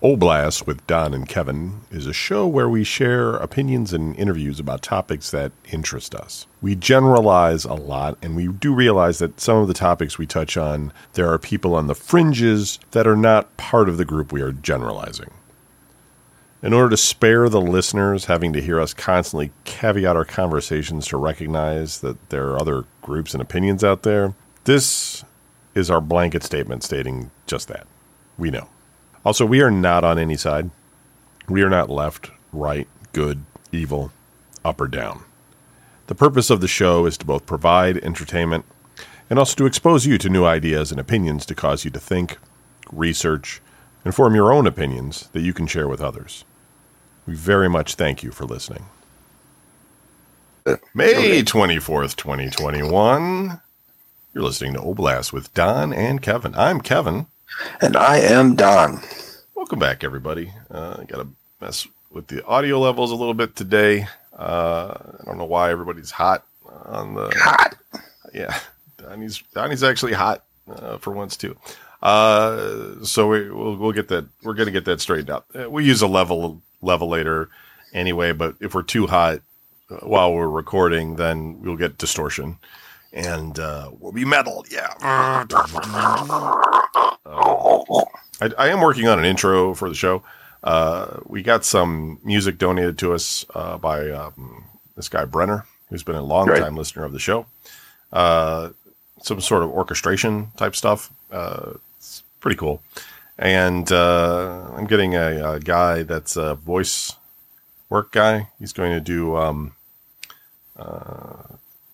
Oblast with Don and Kevin is a show where we share opinions and interviews about topics that interest us. We generalize a lot, and we do realize that some of the topics we touch on, there are people on the fringes that are not part of the group we are generalizing. In order to spare the listeners having to hear us constantly caveat our conversations to recognize that there are other groups and opinions out there, this is our blanket statement stating just that. We know. Also, we are not on any side. We are not left, right, good, evil, up or down. The purpose of the show is to both provide entertainment and also to expose you to new ideas and opinions to cause you to think, research, and form your own opinions that you can share with others. We very much thank you for listening. May 24th, 2021. You're listening to Oblast with Don and Kevin. I'm Kevin. And I am Don. Welcome back, everybody. Uh, Got to mess with the audio levels a little bit today. Uh, I don't know why everybody's hot on the. Hot. Yeah, Donnie's Donnie's actually hot uh, for once too. Uh, so we, we'll we'll get that. We're gonna get that straightened out. Uh, We use a level levelator anyway, but if we're too hot uh, while we're recording, then we'll get distortion, and uh, we'll be metal. Yeah. I, I am working on an intro for the show. Uh, we got some music donated to us uh, by um, this guy Brenner, who's been a long time listener of the show. Uh, some sort of orchestration type stuff. Uh, it's pretty cool. And uh, I'm getting a, a guy that's a voice work guy. He's going to do um, uh,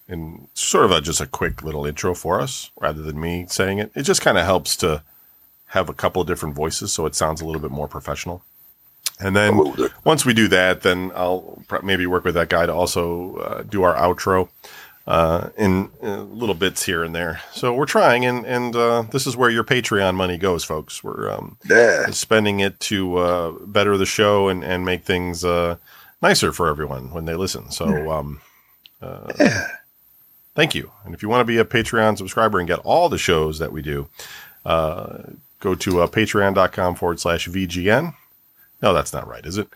in sort of a, just a quick little intro for us rather than me saying it. It just kind of helps to have a couple of different voices so it sounds a little bit more professional. And then once we do that, then I'll pr- maybe work with that guy to also uh, do our outro uh, in, uh little bits here and there. So we're trying, and and uh, this is where your Patreon money goes, folks. We're um, Yeah. spending it to uh, better the show and and make things uh, nicer for everyone when they listen. So um, uh, Yeah. Thank you. And if you want to be a Patreon subscriber and get all the shows that we do, uh, go to uh, patreon.com forward slash VGN. No, that's not right, is it?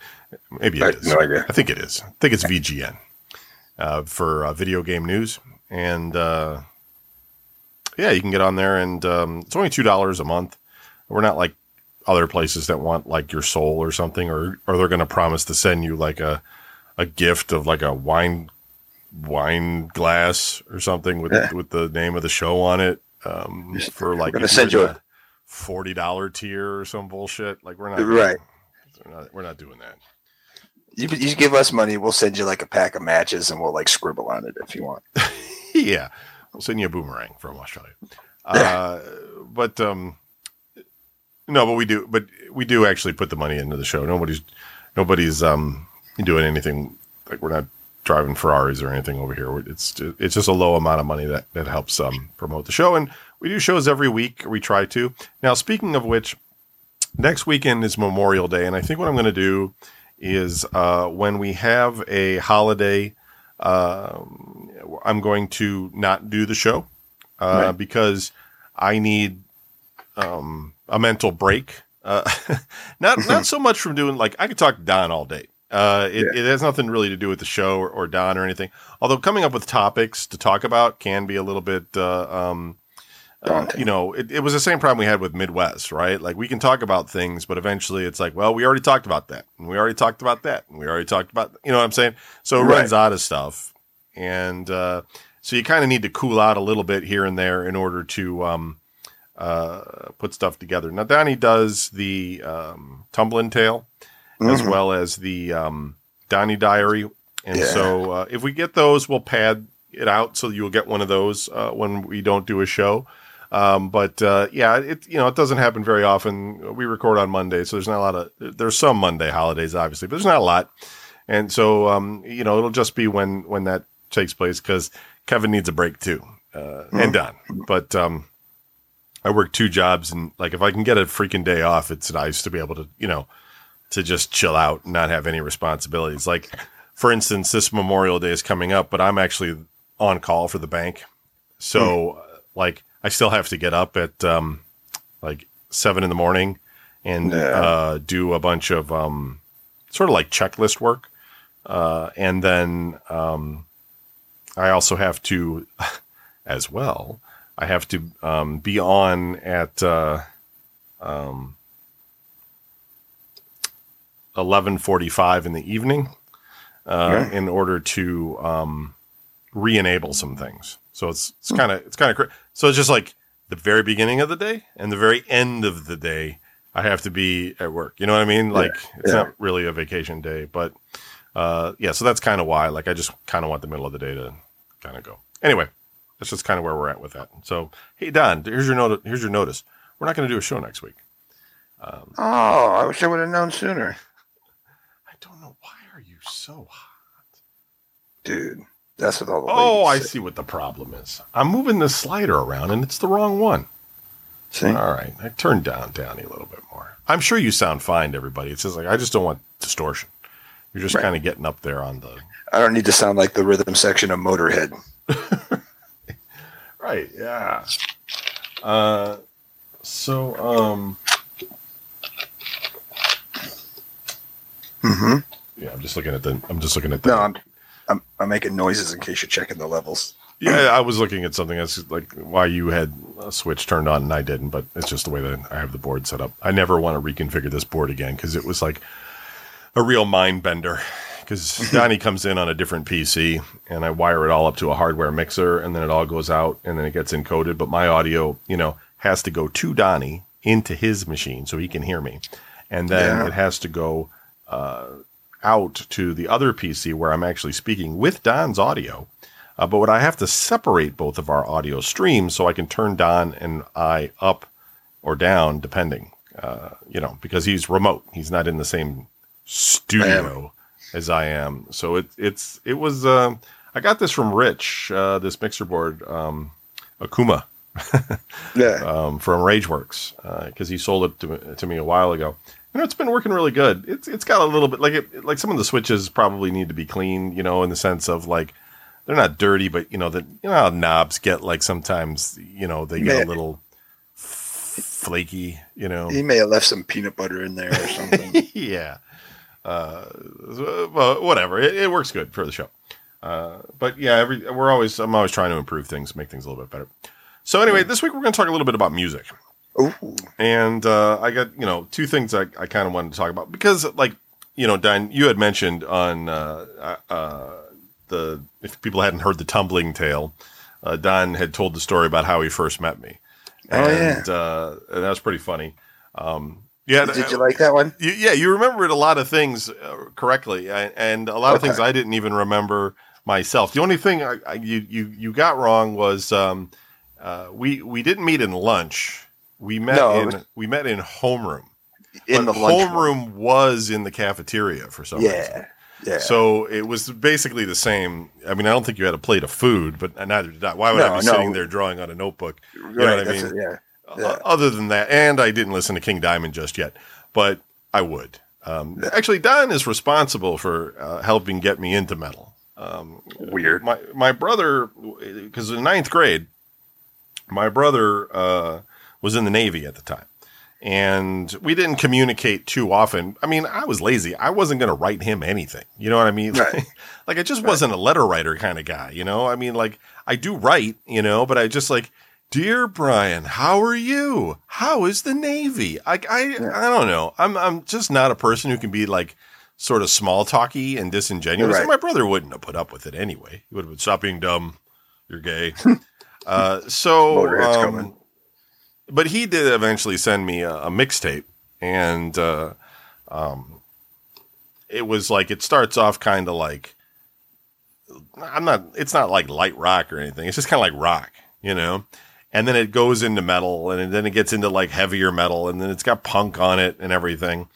Maybe it I is. no idea. I think it is. I think it's VGN uh, for uh, video game news. And uh, yeah, you can get on there, and um, it's only $2 a month. We're not like other places that want like your soul or something, or, or they're going to promise to send you like a, a gift of like a wine wine glass or something with Yeah. with the name of the show on it um, for like gonna send you a- forty dollar tier or some bullshit. Like we're not Right. We're not, we're not doing that. You, you give us money, we'll send you like a pack of matches and we'll like scribble on it if you want. yeah, we'll send you a boomerang from Australia. Uh, but um, no, but we do, but we do actually put the money into the show. Nobody's nobody's um doing anything like we're not driving Ferraris or anything over here. It's it's just a low amount of money that that helps um promote the show, and we do shows every week. We try to. Now, speaking of which, next weekend is Memorial Day, and I think what I'm going to do is uh, when we have a holiday, um, I'm going to not do the show uh, Right. because I need um, a mental break. Uh, not not so much from doing like I could talk to Don all day. Uh, it, it has nothing really to do with the show or, or Don or anything. Although coming up with topics to talk about can be a little bit uh, um, uh, you know, it, it was the same problem we had with Midwest, right? Like we can talk about things, but eventually it's like, well, we already talked about that, and we already talked about that, and we already talked about, you know what I'm saying? So it Right. runs out of stuff, and uh, so you kind of need to cool out a little bit here and there in order to um, uh, put stuff together. Now, Donnie does the um, Tumbling Tale as well as the um, Donnie Diary, and Yeah. so uh, if we get those, we'll pad it out so you'll get one of those uh, when we don't do a show. Um, but uh, yeah, it you know it doesn't happen very often. We record on Monday, so there's not a lot of there's some Monday holidays, obviously, but there's not a lot. And so um, you know it'll just be when when that takes place because Kevin needs a break too, uh, and Don. But um, I work two jobs, and like if I can get a freaking day off, it's nice to be able to you know to just chill out and not have any responsibilities. Like for instance, this Memorial Day is coming up, but I'm actually on call for the bank, so uh, like I still have to get up at um, like seven in the morning and Yeah. uh, do a bunch of um, sort of like checklist work. Uh, and then um, I also have to, as well, I have to um, be on at uh, um, eleven forty-five in the evening uh, Yeah. in order to um, re-enable some things. So it's it's kind of it's kind of cra- so it's just like the very beginning of the day and the very end of the day. I have to be at work. You know what I mean? Like it's yeah. not really a vacation day, but uh, yeah. So that's kind of why. Like I just kind of want the middle of the day to kind of go. Anyway, that's just kind of where we're at with that. So hey Don, here's your note. Here's your notice. We're not going to do a show next week. Oh, I wish I would have known sooner, I don't know why are you so hot. dude. That's what all the Oh, I say. see what the problem is. I'm moving the slider around and it's the wrong one. See, All right, I turned down Downey a little bit more. I'm sure you sound fine to everybody. It's just like I just don't want distortion. You're just Right. kind of getting up there on the I don't need to sound like the rhythm section of Motorhead. right. Yeah. Uh, so um, Mm-hmm. Yeah, I'm just looking at the. I'm just looking at the. No, I'm, I'm I'm making noises in case you're checking the levels. Yeah, I was looking at something that's like why you had a switch turned on and I didn't, but it's just the way that I have the board set up. I never want to reconfigure this board again because it was like a real mind bender. Because Donnie comes in on a different PC and I wire it all up to a hardware mixer and then it all goes out and then it gets encoded. But my audio, you know, has to go to Donnie into his machine so he can hear me. And then Yeah. it has to go uh, out to the other PC where I'm actually speaking with Don's audio. Uh, but what I have to separate both of our audio streams so I can turn Don and I up or down depending, uh, you know, because he's remote. He's not in the same studio as I am. So it, it's, it was, um I got this from Rich, uh, this mixer board, um, Akuma, Yeah, um, from RageWorks, uh because he sold it to, to me a while ago. You know, it's been working really good. It's it's got a little bit like it, like some of the switches probably need to be clean. You know, in the sense of like they're not dirty, but you know that you know how knobs get like sometimes you know they get Yeah. a little flaky. You know, he may have left some peanut butter in there or something. yeah. Uh, well, whatever. It, it works good for the show. Uh, but yeah, every we're always I'm always trying to improve things, make things a little bit better. So anyway, this week we're going to talk a little bit about music. Ooh, And uh, I got, you know, two things I, I kind of wanted to talk about because, like, you know, Dan, you had mentioned on uh, uh, the, if people hadn't heard the tumbling tale, uh, Don had told the story about how he first met me. Oh, yeah. and, uh, and that was pretty funny. Um, yeah. did you like that one? You, yeah, you remembered a lot of things uh, correctly, and, and a lot of things I didn't even remember myself. The only thing I, I, you you you got wrong was um, uh, we we didn't meet in lunch. We met No, in was- we met in homeroom. In But the homeroom was in the cafeteria for some reason. Yeah, yeah. So it was basically the same. I mean, I don't think you had a plate of food, but neither did I. Why would I be no. sitting there drawing on a notebook? right, know what I mean? it, yeah. O- Yeah. Other than that, and I didn't listen to King Diamond just yet, but I would. Um, Actually, Don is responsible for uh, helping get me into metal. Um, Weird. my my brother, because in ninth grade, my brother uh, was in the Navy at the time, and we didn't communicate too often. I mean, I was lazy. I wasn't going to write him anything. You know what I mean? Right. like I just wasn't a letter writer kind of guy. You know? I mean, like I do write, you know, but I just like. Dear Brian, how are you? How is the Navy? I, I, I don't know. I'm, I'm just not a person who can be like sort of small talky and disingenuous. Right. And my brother wouldn't have put up with it anyway. He would have been, stop being dumb. You're gay. uh, so, um, coming. But he did eventually send me a, a mixtape and, uh, um, it was like, it starts off kind of like, I'm not, it's not like light rock or anything. It's just kind of like rock, you know? And then it goes into metal and then it gets into like heavier metal and then it's got punk on it and everything.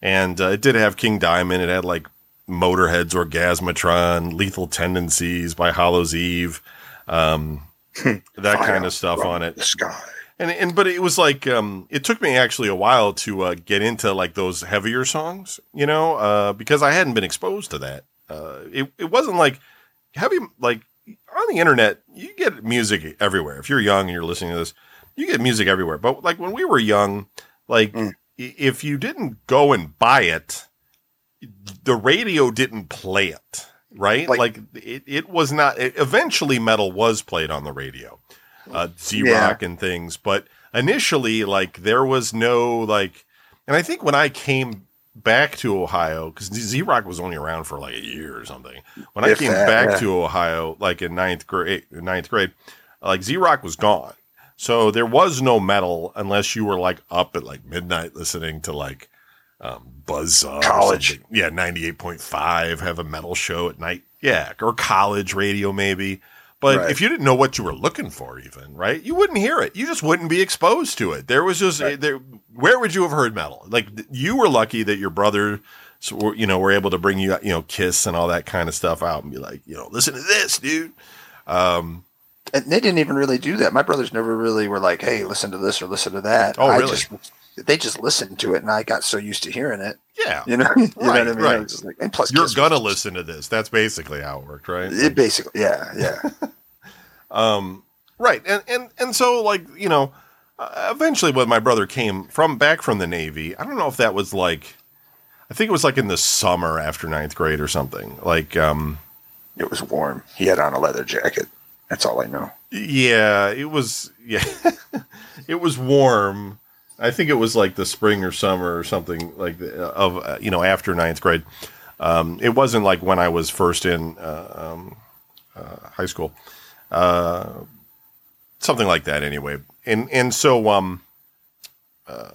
And uh, it did have King Diamond. It had like Motorhead's Orgasmatron, Lethal Tendencies by Hallows Eve, um, that Fire kind of stuff on it. The sky. And and but it was like um, it took me actually a while to uh, get into like those heavier songs, you know, uh, because I hadn't been exposed to that. Uh, it it wasn't like heavy like on the internet. You get music everywhere. If you're young and you're listening to this, you get music everywhere. But like when we were young, like Mm. if you didn't go and buy it, the radio didn't play it, right? Like, Like- it, it was not. It, eventually, metal was played on the radio, uh, Z Rock and things, but initially, like there was no like, and I think when I came back to Ohio because Z Rock was only around for like a year or something. When I came that, back yeah. to Ohio, like in ninth grade, ninth grade, like Z Rock was gone. So there was no metal unless you were like up at like midnight listening to like um, or College. yeah, ninety eight point five, have a metal show at night, yeah, or college radio maybe. But Right. if you didn't know what you were looking for, even right, you wouldn't hear it. You just wouldn't be exposed to it. There was just there. Where would you have heard metal? Like you were lucky that your brother, you know, were able to bring you, you know, Kiss and all that kind of stuff out and be like, you know, listen to this, dude. Um, And they didn't even really do that. My brothers never really were like, "Hey, listen to this or listen to that." Oh, I really? Just, they just listened to it, and I got so used to hearing it. Yeah, You know, you know Right, what I mean? right. I like, and plus, you're gonna was- listen to this. That's basically how it worked, right? It basically, yeah, yeah. Um, right, and and and so like you know, uh, eventually when my brother came from back from the Navy, I don't know if that was like, I think it was like in the summer after ninth grade or something. Like, um, it was warm. He had on a leather jacket. That's all I know. yeah, it was yeah, it was warm. I think it was like the spring or summer or something like the, of uh, you know after ninth grade. Um, it wasn't like when I was first in uh, um, uh, high school. Uh, something like that anyway. And and so um uh,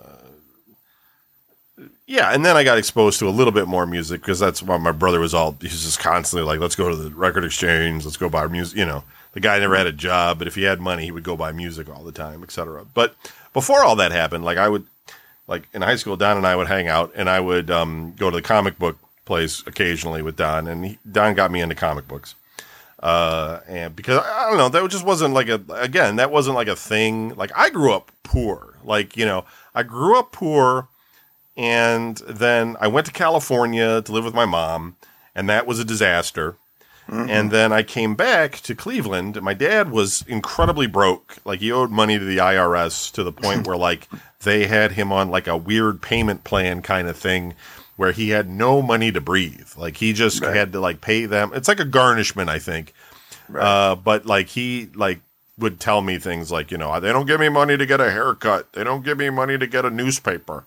yeah, and then I got exposed to a little bit more music because that's why my brother was all he's just constantly like, let's go to the record exchange, let's go buy music. You know, the guy never had a job, but if he had money, he would go buy music all the time, etc. But before all that happened, like I would, like in high school, Don and I would hang out, and I would um, go to the comic book place occasionally with Don, and he, Don got me into comic books. Uh and because I, I don't know that just wasn't like a again that wasn't like a thing. Like i grew up poor. Like you know i grew up poor and then i went to california to live with my mom and that was a disaster and then i came back to cleveland. My dad was incredibly broke. Like he owed money to the irs to the point where like they had him on like a weird payment plan kind of thing where he had no money to breathe. Like he just Right. had to like pay them. It's like a garnishment i think. Uh, but like he like would tell me things like you know they don't give me money to get a haircut. They don't give me money to get a newspaper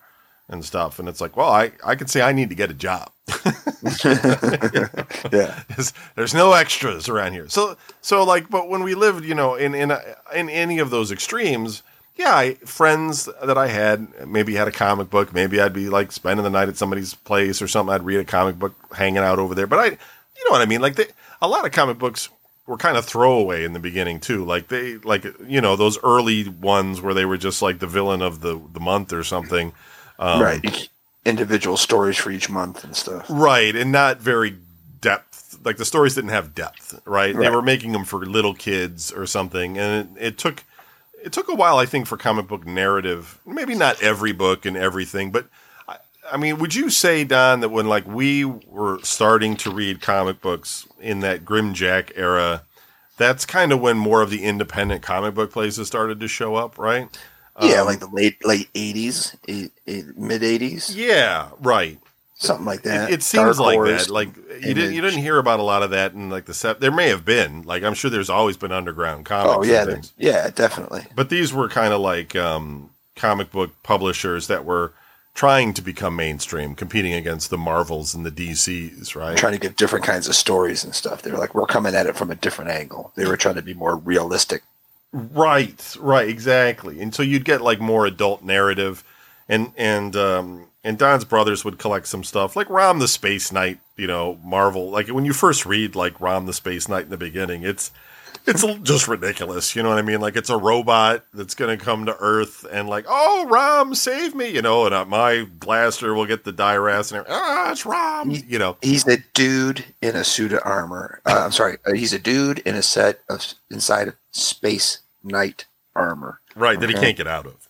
and stuff. And it's like well i i can say i need to get a job. Yeah, there's, there's no extras around here. So so like but when we lived you know in in uh, in any of those extremes yeah I, friends that i had maybe had a comic book maybe i'd be like spending the night at somebody's place or something. I'd read a comic book hanging out over there. But i you know what i mean? Like they, a lot of comic books were kind of throwaway in the beginning too. Like they like you know those early ones where they were just like the villain of the the month or something um, right. Individual stories for each month and stuff. right and not very depth like the stories didn't have depth right, they were making them for little kids or something and it, it took it took a while i think for comic book narrative maybe not every book and everything but I, I mean would you say don that when like we were starting to read comic books in that grimjack era that's kind of when more of the independent comic book places started to show up right Yeah, Um, like the late late eighties, mid eighties, yeah right something like that. It, it seems Dark like Horse, that. Like you didn't you didn't hear about a lot of that in like the set. There may have been. Like I'm sure there's always been underground comics. Oh yeah, the- yeah, definitely. But these were kind of like um, comic book publishers that were trying to become mainstream, competing against the Marvels and the DCs, right? Trying to give different kinds of stories and stuff. They were like, we're coming at it from a different angle. They were trying to be more realistic. Right, right, exactly. And so you'd get like more adult narrative, and and um, and Don's brothers would collect some stuff like Rom the Space Knight, you know, Marvel. Like when you first read like Rom the Space Knight in the beginning, it's it's just ridiculous. You know what I mean? Like it's a robot that's going to come to Earth and like, oh, Rom, save me, you know, and uh, my blaster will get the Dire Wraiths and everything. ah, it's Rom, you know. He's a dude in a suit of armor. Uh, I'm sorry, uh, he's a dude in a set of inside of space knight armor Right, that he can't get out of.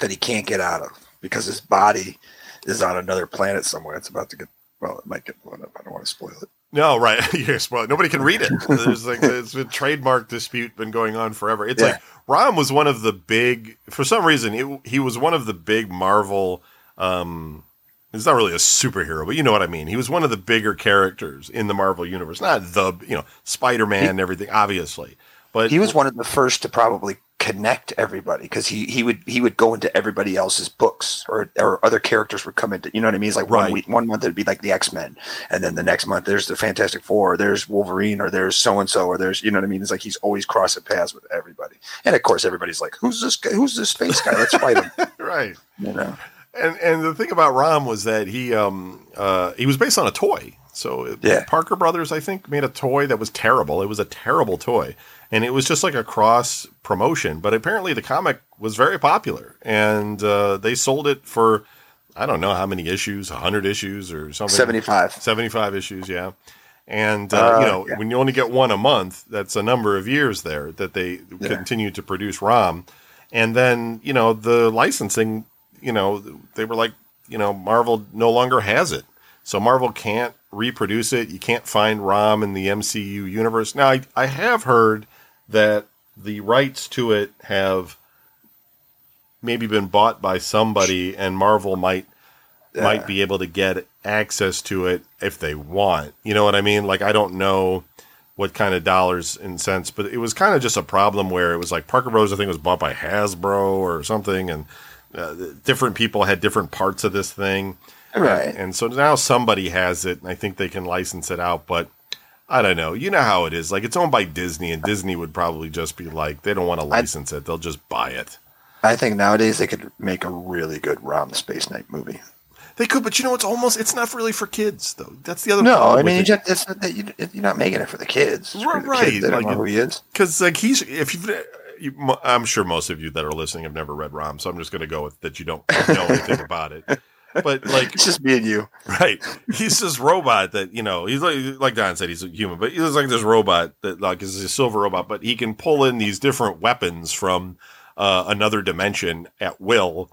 that he can't get out of because his body is on another planet somewhere. It's about to get well, it might get blown up. I don't want to spoil it. No, right. yes, well, nobody can read it. There's like it's a trademark dispute been going on forever. It's Yeah. like Rom was one of the big, for some reason, it, he was one of the big Marvel Um, he's not really a superhero, but you know what I mean. He was one of the bigger characters in the Marvel universe, not the you know Spider Man and everything, obviously. But he was one of the first to probably connect everybody because he, he would he would go into everybody else's books or or other characters would come into you know what I mean. It's like Right. one week one month it'd be like the X Men, and then the next month there's the Fantastic Four, or there's Wolverine, or there's so and so, or there's you know what I mean. It's like he's always crossing paths with everybody, and of course everybody's like, who's this guy? Who's this space guy? Let's fight him. right. You know, And and the thing about Rom was that he um uh he was based on a toy. So Yeah. Parker Brothers, I think, made a toy that was terrible. It was a terrible toy, and it was just like a cross promotion. But apparently, the comic was very popular, and uh, they sold it for I don't know how many issues, hundred issues or something. seventy five. 75 issues, yeah. And, uh, Uh, you know, yeah. when you only get one a month, that's a number of years there that they Yeah. continue to produce ROM. And then, you know, the licensing, you know, they were like, you know, Marvel no longer has it. So Marvel can't reproduce it. You can't find ROM in the MCU universe. Now, I, I have heard that the rights to it have maybe been bought by somebody and Marvel might might be able to get access to it if they want. You know what I mean? Like I don't know what kind of dollars and cents, but it was kind of just a problem where it was like Parker Bros. I think was bought by Hasbro or something, and uh, different people had different parts of this thing. Right. And, and so now somebody has it, and I think they can license it out, but. I don't know. You know how it is. Like it's owned by Disney, and Disney would probably just be like, they don't want to license it; they'll just buy it. I think nowadays they could make a really good Rom the Space Knight movie. They could, but you know, it's almost it's not really for kids though. That's the other No, I mean, you just, it's not that you, you're not making it for the kids. It's for the Right, kids. They don't like- know who he is. because like he's if you've you, I'm sure most of you that are listening have never read Rom, so I'm just going to go with that you don't know anything about it. But like, It's just me and you. right, he's this robot that you know he's like like Don said he's a human, but he's like this robot that like is a silver robot, but he can pull in these different weapons from uh, another dimension at will.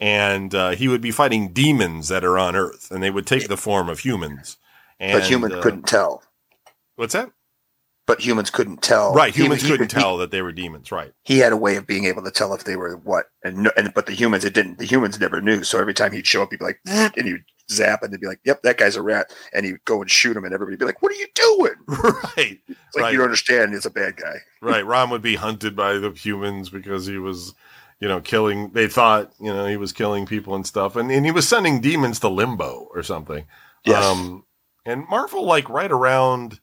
And uh, he would be fighting demons that are on Earth, and they would take the form of humans. And, But humans uh, couldn't tell. What's that? But humans couldn't tell. Right, humans he- couldn't he- tell that they were demons. Right. He, had a way of being able to tell if they were what, and, and but the humans it didn't. The humans never knew. So every time he'd show up, he'd be like, and he'd zap, and they'd be like, "Yep, that guy's a rat," and he'd go and shoot him, and everybody'd be like, "What are you doing?" right. It's like Right. you don't understand. He's a bad guy. right. Rom would be hunted by the humans because he was, you know, killing. They thought, you know, he was killing people and stuff, and, and he was sending demons to limbo or something. Yes. Um, and Marvel, like right around,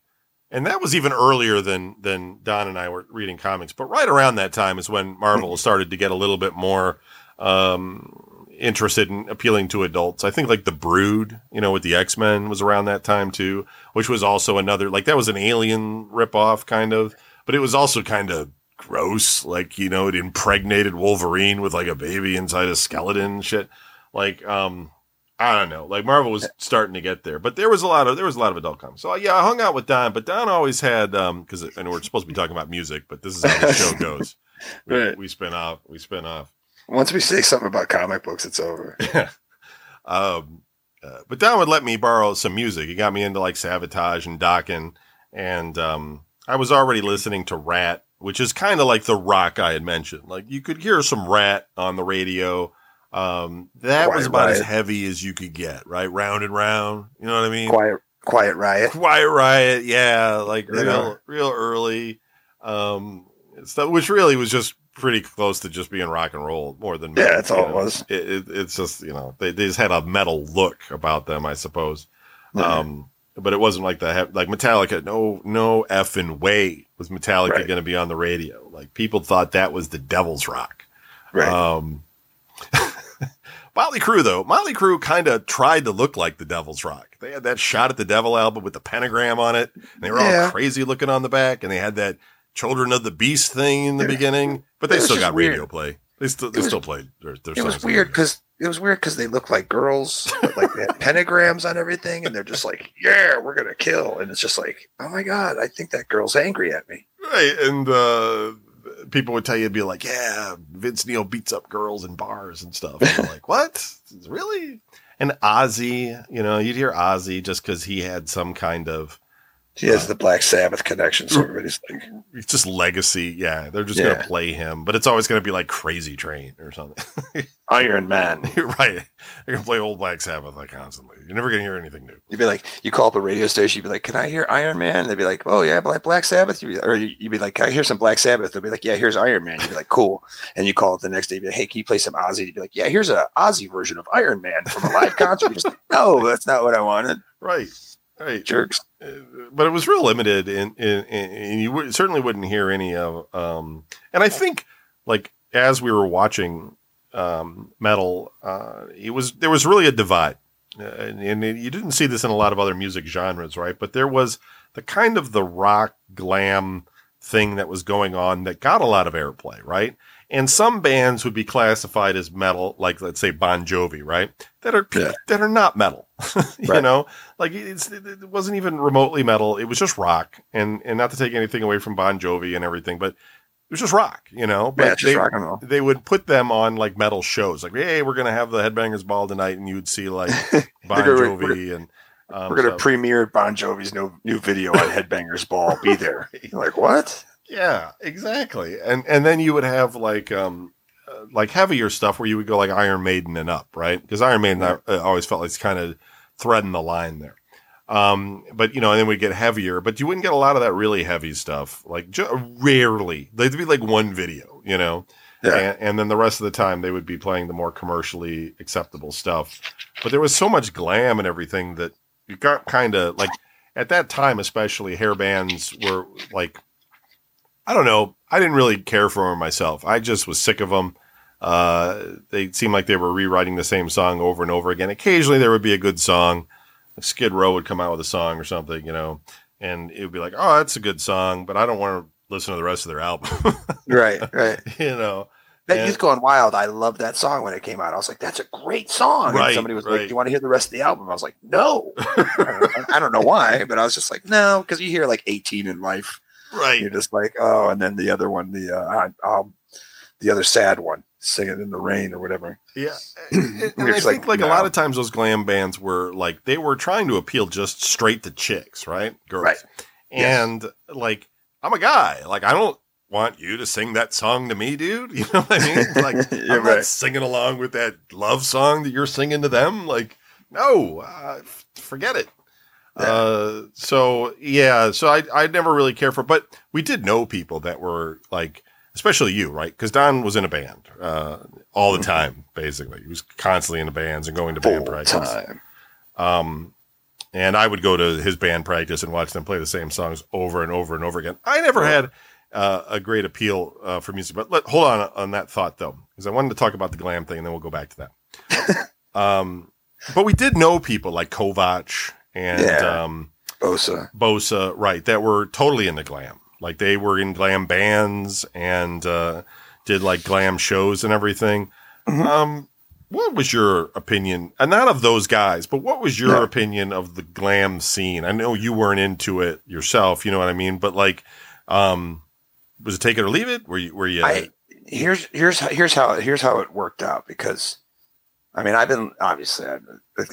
and that was even earlier than than Don and I were reading comics. But right around that time is when Marvel started to get a little bit more um, interested in appealing to adults. I think like the Brood, you know, with the X Men was around that time too, which was also another like that was an Alien ripoff kind of, but it was also kind of gross. Like you know, it impregnated Wolverine with like a baby inside a skeleton shit. Like um. I don't know. Like Marvel was starting to get there, but there was a lot of there was a lot of adult comics. So yeah, I hung out with Don, but Don always had um because I know we're supposed to be talking about music, but this is how the show goes. We, Right. we spin off. We spin off. Once we say something about comic books, it's over. Um, uh, but Don would let me borrow some music. He got me into like Sabotage and Dokken, and um, I was already listening to Ratt, which is kind of like the rock I had mentioned. Like you could hear some Ratt on the radio. Um, that Quiet was about as heavy as you could get, right? Round and round. You know what I mean? Quiet, quiet riot. Quiet Riot, yeah, like Yeah. real, real early, um, stuff, which really was just pretty close to just being rock and roll more than Yeah, that's all you it was. It, it, it's just you know they, they just had a metal look about them, I suppose. Um, but it wasn't like the he- like Metallica. No, no effing way was Metallica Right. going to be on the radio. Like people thought that was the devil's rock. right. Um, Motley Crue, though, Motley Crue kind of tried to look like the Devil's Rock. They had that Shout at the Devil album with the pentagram on it. And they were all crazy looking on the back, and they had that Children of the Beast thing in the It- beginning. But they still got weird. radio play. They still they was- still played their, their it was weird because it was weird because they look like girls, like they had pentagrams on everything, and they're just like, "Yeah, we're gonna kill," and it's just like, "Oh my god, I think that girl's angry at me." right. And uh, people would tell you, be like, "Yeah, Vince Neil beats up girls in bars and stuff." And like, "What? Really?" And Ozzy, you know, you'd hear Ozzy just because he had some kind of He has uh, the Black Sabbath connection, so everybody's like, It's just legacy. Yeah, they're just Yeah. gonna play him, but it's always gonna be like Crazy Train or something. Iron Man. You're right. They're gonna play old Black Sabbath like constantly. You're never gonna hear anything new. You'd be like, you call up a radio station, you'd be like, can I hear Iron Man? They'd be like, oh yeah, Black Black Sabbath. You'd be, or you- you'd be like, can I hear some Black Sabbath? They'd be like, yeah, here's Iron Man. You'd be like, cool. And you call it the next day, you'd be like, hey, can you play some Ozzy? You'd be like, yeah, here's a Ozzy version of Iron Man from a live concert. You're just like, no, that's not what I wanted. Right. Right. Jerks. But it was real limited and, you would, certainly wouldn't hear any of um and i think like as we were watching um metal uh it was there was really a divide. Uh, and, and you didn't see this in a lot of other music genres right? But there was the kind of the rock glam thing that was going on that got a lot of airplay right and some bands would be classified as metal like let's say bon jovi right that are Yeah. that are not metal you Right. know like it's it wasn't even remotely metal it was just rock and and not to take anything away from bon jovi and everything but it was just rock you know but Yeah, just they, rock and roll. they would put them on like metal shows like hey we're gonna have the headbangers ball tonight and you'd see like bon jovi we're- and um, We're gonna stuff. premiere Bon Jovi's new new video on Headbangers Ball. Be there. You're like, what? Yeah, exactly. And and then you would have like um uh, like heavier stuff where you would go like Iron Maiden and up, right? Because Iron Maiden I, I always felt like it's kind of threading the line there. Um, but you know, and then we get heavier, but you wouldn't get a lot of that really heavy stuff. Like ju- rarely, they'd be like one video, you know, Yeah. and, and then the rest of the time they would be playing the more commercially acceptable stuff. But there was so much glam and everything that you got kind of like at that time, especially hair bands were like I don't know. I didn't really care for them myself. I just was sick of them. Uh, they seemed like they were rewriting the same song over and over again. Occasionally there would be a good song. Skid Row would come out with a song or something, you know, and it would be like, oh, that's a good song, but I don't want to listen to the rest of their album, Right, right. you know. That And- Youth Gone Wild, I loved that song when it came out. I was like, that's a great song. Right, and somebody was right. like, do you want to hear the rest of the album? I was like, no. I don't know why, but I was just like, no, because you hear like 18 in life. Right. You're just like, oh, and then the other one, the uh, um, the other sad one, singing in the rain or whatever. Yeah, and, and I think like, like, a lot of times those glam bands were like they were trying to appeal just straight to chicks, right? Girls. Right. Yes. And like I'm a guy, like I don't want you to sing that song to me, dude. You know what I mean? Like I'm not right. singing along with that love song that you're singing to them. Like no, uh, forget it. Yeah. Uh, so yeah, so I I never really cared for, but we did know people that were like, especially you, right? Because Don was in a band uh, all the Mhm. time, basically. He was constantly in the bands and going to band practice. time. Um, and I would go to his band practice and watch them play the same songs over and over and over again. I never had uh, a great appeal uh, for music, but let, hold on on that thought though, because I wanted to talk about the glam thing, and then we'll go back to that. um, but we did know people like Kovac and Yeah. um, Bosa. Bosa, right, that were totally into glam. Like they were in glam bands and uh, did like glam shows and everything. Mhm. Um, what was your opinion? And not of those guys, but what was your Yeah. opinion of the glam scene? I know you weren't into it yourself, you know what I mean? But like, um, was it take it or leave it? Were you? Were you? I here's here's here's how here's how it worked out because I mean I've been obviously I,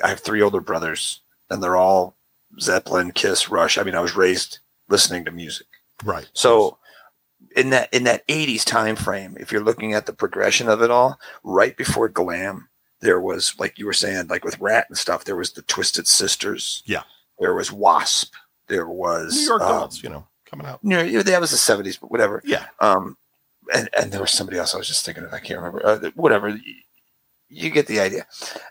I have three older brothers and they're all Zeppelin, Kiss, Rush. I mean I was raised listening to music. right. So in that in that 80s time frame, if you're looking at the progression of it all, right before glam, there was like you were saying, like with Ratt and stuff, there was the Twisted Sisters. Yeah. There was Wasp. There was New York um, Dolls, you know, coming out. you know, yeah, that was the 70s, but whatever. Yeah. Um, and, and there was somebody else I was just thinking of. I can't remember. Uh, whatever. You, you get the idea.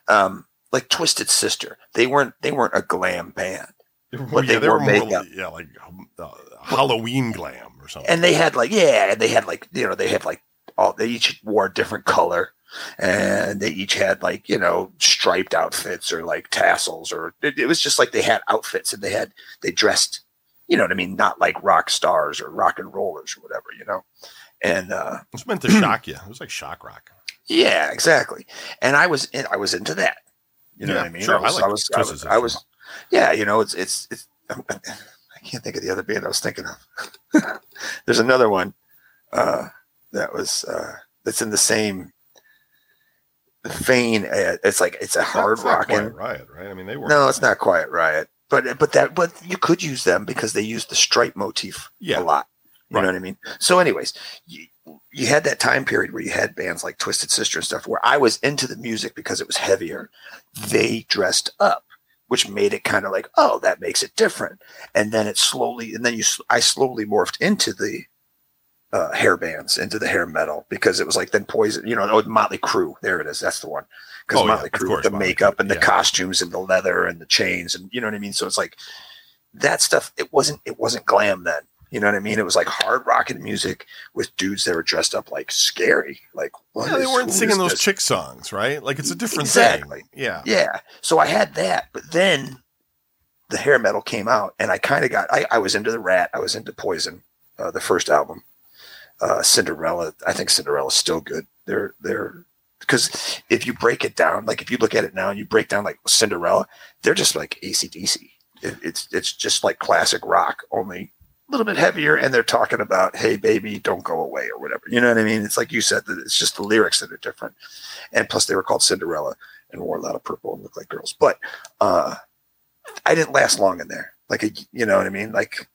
Um, like Twisted Sister, they weren't they weren't a glam band, they yeah, they wore were more, makeup. like- yeah, like um, uh, Halloween glam or something. and they had like yeah, and they had like you know they had like all they each wore a different color, and they each had like you know striped outfits or like tassels or it, it was just like they had outfits and they had they dressed, you know what I mean, not like rock stars or rock and rollers or whatever, you know, and uh It was meant to shock you. It was like shock rock. Yeah, exactly. And I was in, I was into that. You know Yeah, what I mean? sure. I was, I I, was, I was, I was, yeah. You know, it's it's it's. I'm, can't think of the other band I was thinking of. There's another one uh, that was uh, that's in the same vein. Uh, It's like it's a hard It's Quiet rocking. riot, right? I mean, they were. No, it's not Quiet Riot. but but that but you could use them because they use the stripe motif Yeah. a lot. You Right. know what I mean? So, anyways, you, you had that time period where you had bands like Twisted Sister and stuff where I was into the music because it was heavier. They dressed up, which made it kind of like, oh, that makes it different. And then it slowly, and then you, I slowly morphed into the uh, hair bands, into the hair metal because it was like then Poison, you know, oh, Motley Crue. There it is. That's the one. Because Oh, Motley of Crue, course, the Motley makeup Crue, and the yeah. costumes and the leather and the chains and you know what I mean. So it's like that stuff. It wasn't. It wasn't glam then. You know what I mean? It was like hard rocking music with dudes that were dressed up like scary. Like what Yeah, they is- weren't singing those this? chick songs, right? Like it's a different Exactly. thing. Yeah. Yeah. So I had that, but then the hair metal came out, and I kind of got. I, I was into the Ratt. I was into Poison, uh, the first album. Uh, Cinderella. I think Cinderella's still good. They're they're because if you break it down, like if you look at it now and you break down like Cinderella, they're just like ACDC. It, it's it's just like classic rock, only a little bit heavier, and they're talking about "Hey baby, don't go away" or whatever. You know what I mean? It's like you said that it's just the lyrics that are different, and plus they were called Cinderella and wore a lot of purple and looked like girls. But uh, I didn't last long in there. Like a, you know what I mean? Like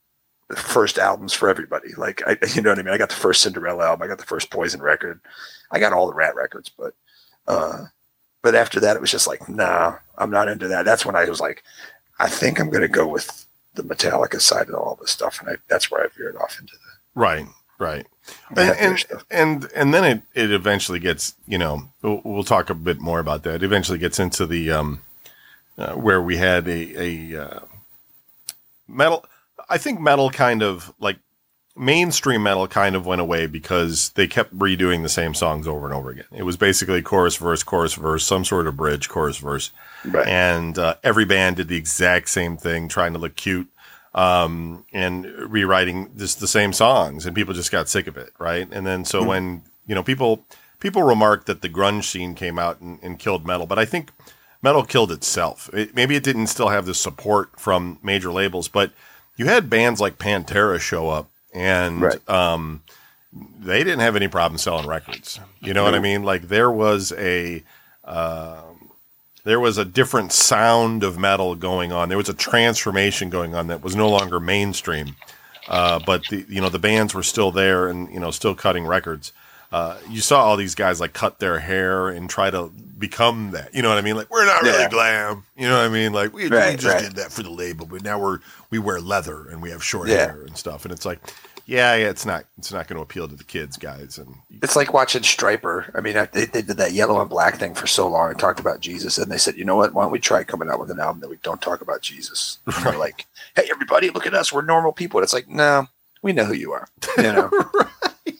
the first albums for everybody. Like I, you know what I mean? I got the first Cinderella album. I got the first Poison record. I got all the Ratt records, but uh, but after that, it was just like, nah, I'm not into that. That's when I was like, I think I'm to go with the Metallica side and all this stuff, and I, that's where I veered off into the, Right. Right. the and and, and and then it it eventually gets you know we'll, we'll talk a bit more about that. It eventually gets into the um uh, where we had a a uh, metal. I think metal kind of like mainstream metal kind of went away because they kept redoing the same songs over and over again. It was basically chorus verse chorus verse some sort of bridge chorus verse Right. and uh, every band did the exact same thing, trying to look cute um, and rewriting just the same songs, and people just got sick of it, right? And then so when you know people people remarked that the grunge scene came out and, and killed metal, but I think metal killed itself. It, maybe it didn't still have the support from major labels, but you had bands like Pantera show up, and Right. um, they didn't have any problem selling records. You know what I mean? Like there was a there was a different sound of metal going on. There was a transformation going on that was no longer mainstream. Uh, but the you know the bands were still there and you know still cutting records. Uh, you saw all these guys like cut their hair and try to become that. You know what I mean? Like we're not really Yeah. glam. You know what I mean? Like we, we just right. did that for the label, but now we're we wear leather and we have short Yeah. hair and stuff. And it's like, yeah, yeah, it's not it's not going to appeal to the kids, guys. And It's like watching Stryper. I mean, they, they did that yellow and black thing for so long and talked about Jesus. And they said, you know what? Why don't we try coming out with an album that we don't talk about Jesus? They're like, hey, everybody, look at us. We're normal people. And it's like, no, we know who you are. You know? Right,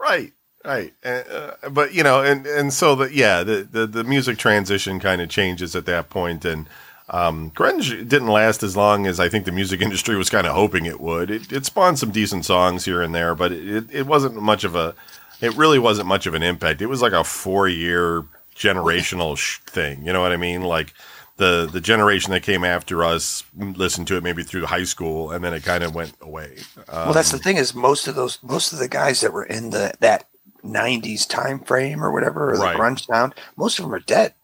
right. Uh, uh, but you know, and and so the yeah, the the, the music transition kind of changes at that point, and um, grunge didn't last as long as I think the music industry was kind of hoping it would. It, it spawned some decent songs here and there, but it, it wasn't much of a. It really wasn't much of an impact. It was like a four year generational sh- thing. You know what I mean? Like. The, the generation that came after us listened to it maybe through high school and then it kind of went away. Um, well, that's the thing is most of those, most of the guys that were in the, that 90s time frame or whatever, or the Right. grunge sound, most of them are dead.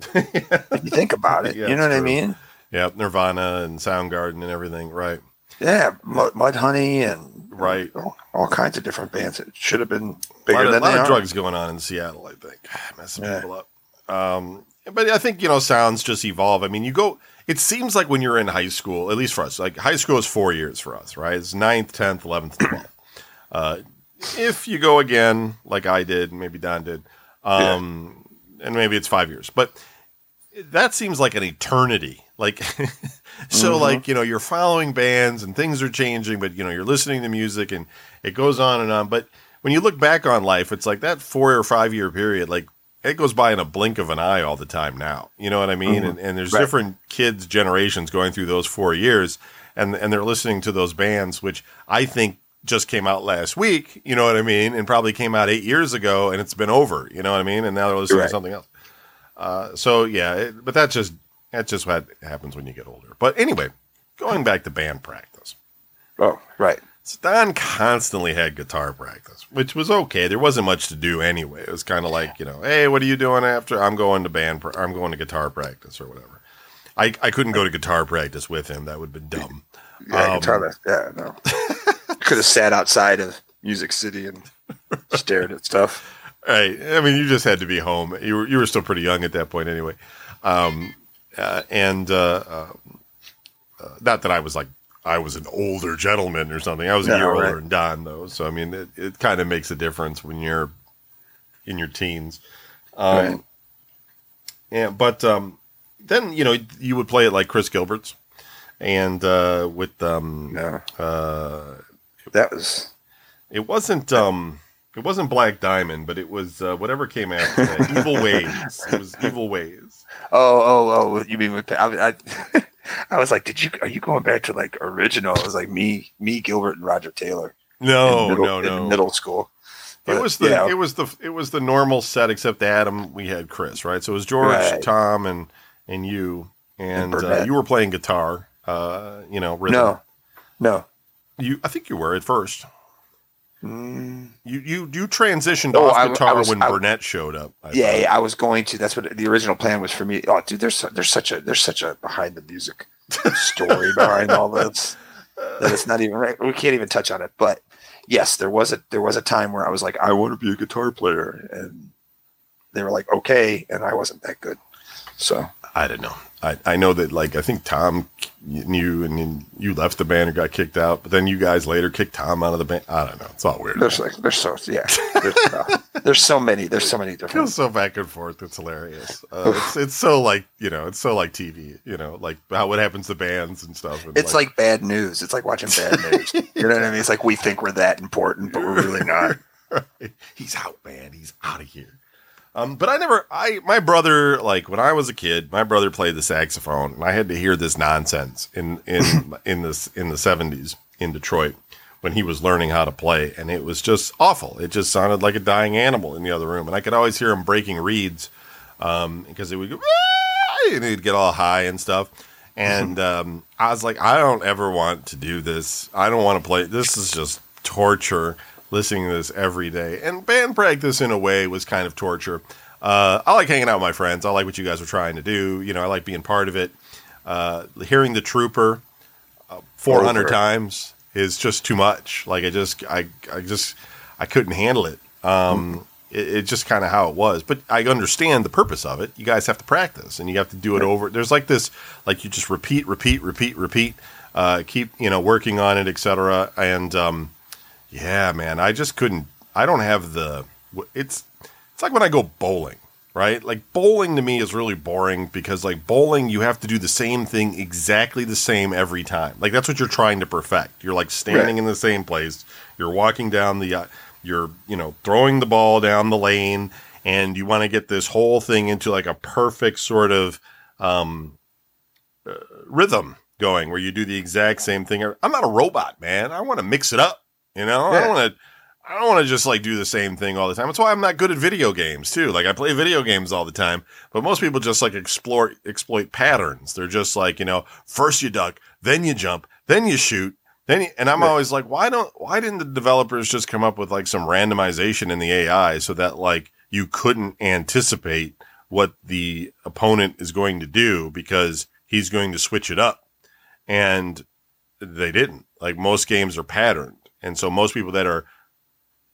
if you think about it, Yeah, you know what I mean? Yeah, Nirvana and Soundgarden and everything. Right. Yeah, Mud, Mudhoney and Right. all, all kinds of different bands. that should have been A bigger lot, of, than lot of drugs going on in Seattle, I think, messing Yeah. people up. Um, but I think you know, sounds just evolve. I mean, you go. It seems like when you're in high school, at least for us, like high school is four years for us, right? It's ninth, tenth, eleventh, twelfth. Uh, if you go again, like I did, maybe Don did, um, and maybe it's five years, but that seems like an eternity. Like, so Mhm. like, you know, you're following bands and things are changing, but you know, you're listening to music and it goes on and on. But when you look back on life, it's like that four or five year period, like it goes by in a blink of an eye all the time now. You know what I mean? Mhm. And, and there's Right. different kids, generations going through those four years and, and they're listening to those bands, which I think just came out last week, you know what I mean? And probably came out eight years ago and it's been over, you know what I mean? And now they're listening Right. to something else. Uh, so yeah, it, but that's just that's just what happens when you get older. But anyway, going back to band practice, Oh, right. so Don constantly had guitar practice, which was okay. There wasn't much to do anyway. It was kind of like you know, hey, what are you doing after? I'm going to band. Pr- I'm going to guitar practice or whatever. I, I couldn't go to guitar practice with him. That would have been dumb. Yeah, Um, guitar. Yeah, no. Could have sat outside of Music City and stared at stuff. Right. I mean, you just had to be home. You were you were still pretty young at that point, anyway. Um, uh, and uh, uh, uh, not that I was like I was an older gentleman or something. I was a No, year right. older than Don, though. So I mean, it, it kind of makes a difference when you're in your teens. Um, Right. Yeah, but um, then you know you would play it like Chris Gilbert's, and uh, with um, No, uh, that was it wasn't um it wasn't Black Diamond, but it was uh, whatever came after that. Evil Ways. It was Evil Ways. Oh, oh, oh! You mean with I, I, I was like, did you? Are you going back to like original? It was like me, me, Gilbert, and Roger Taylor. No, middle, no, no. Middle school. it was the yeah, it was the it was the normal set except Adam. We had Chris, right? So it was George, Right. Tom, and and you, and, And uh, you were playing guitar. Uh, you know, rhythm. no, no. You, I think you were at first. Mm, You you you transitioned Oh, off I- I guitar was- when I- Burnett showed up. I yeah, yeah, I was going to. That's what the original plan was for me. Oh, dude, there's there's such a there's such a behind the music story behind all this that it's not even right. We can't even touch on it. But yes, there was a there was a time where I was like, I want to be a guitar player, and they were like, okay, and I wasn't that good. So I don't know. I, I know that like I think Tom knew and then you left the band and got kicked out, but then you guys later kicked Tom out of the band. I don't know. It's all weird. there's like there's so yeah there's, uh, there's so many there's so many It different goes so back and forth. It's hilarious. Uh, it's it's so like you know it's so like TV. You know like how what happens to bands and stuff. And It's like bad news. It's like watching bad news. You know what I mean? It's like we think we're that important, but we're really not. he's out, man. He's out of here. Um, but I never, I, my brother, like when I was a kid, my brother played the saxophone and I had to hear this nonsense in, in, in this, in the seventies in Detroit when he was learning how to play. And it was just awful. It just sounded like a dying animal in the other room. And I could always hear him breaking reeds, um, because it would go, "Ah," and he'd get all high and stuff. And, um, I was like, I don't ever want to do this. I don't want to play. This is just torture listening to this every day. And band practice, in a way, was kind of torture. Uh, I like hanging out with my friends. I like what you guys were trying to do. You know, I like being part of it. Uh, hearing the Trooper uh, 400 Over. times is just too much. Like I just, I, I just, I couldn't handle it. Um, it, it's just kind of how it was. But I understand the purpose of it. You guys have to practice, and you have to do it over. There's like this, like you just repeat, repeat, repeat, repeat. Uh, keep you know working on it, etc. And um, yeah, man, I just couldn't. I don't have the. It's it's like when I go bowling, right? Like bowling to me is really boring because like bowling, you have to do the same thing exactly the same every time. Like that's what you're trying to perfect. You're like standing Right. in the same place. You're walking down the. Uh, you're you know throwing the ball down the lane, and you want to get this whole thing into like a perfect sort of um, uh, rhythm going where you do the exact same thing. I'm not a robot, man. I want to mix it up. You know, I don't want to. I don't want to just like do the same thing all the time. That's why I'm not good at video games too. Like I play video games all the time, but most people just like explore exploit patterns. They're just like you know, first you duck, then you jump, then you shoot, then you, and I'm Right. always like, why don't why didn't the developers just come up with like some randomization in the AI so that like you couldn't anticipate what the opponent is going to do because he's going to switch it up and they didn't. Like most games are patterned. And so most people that are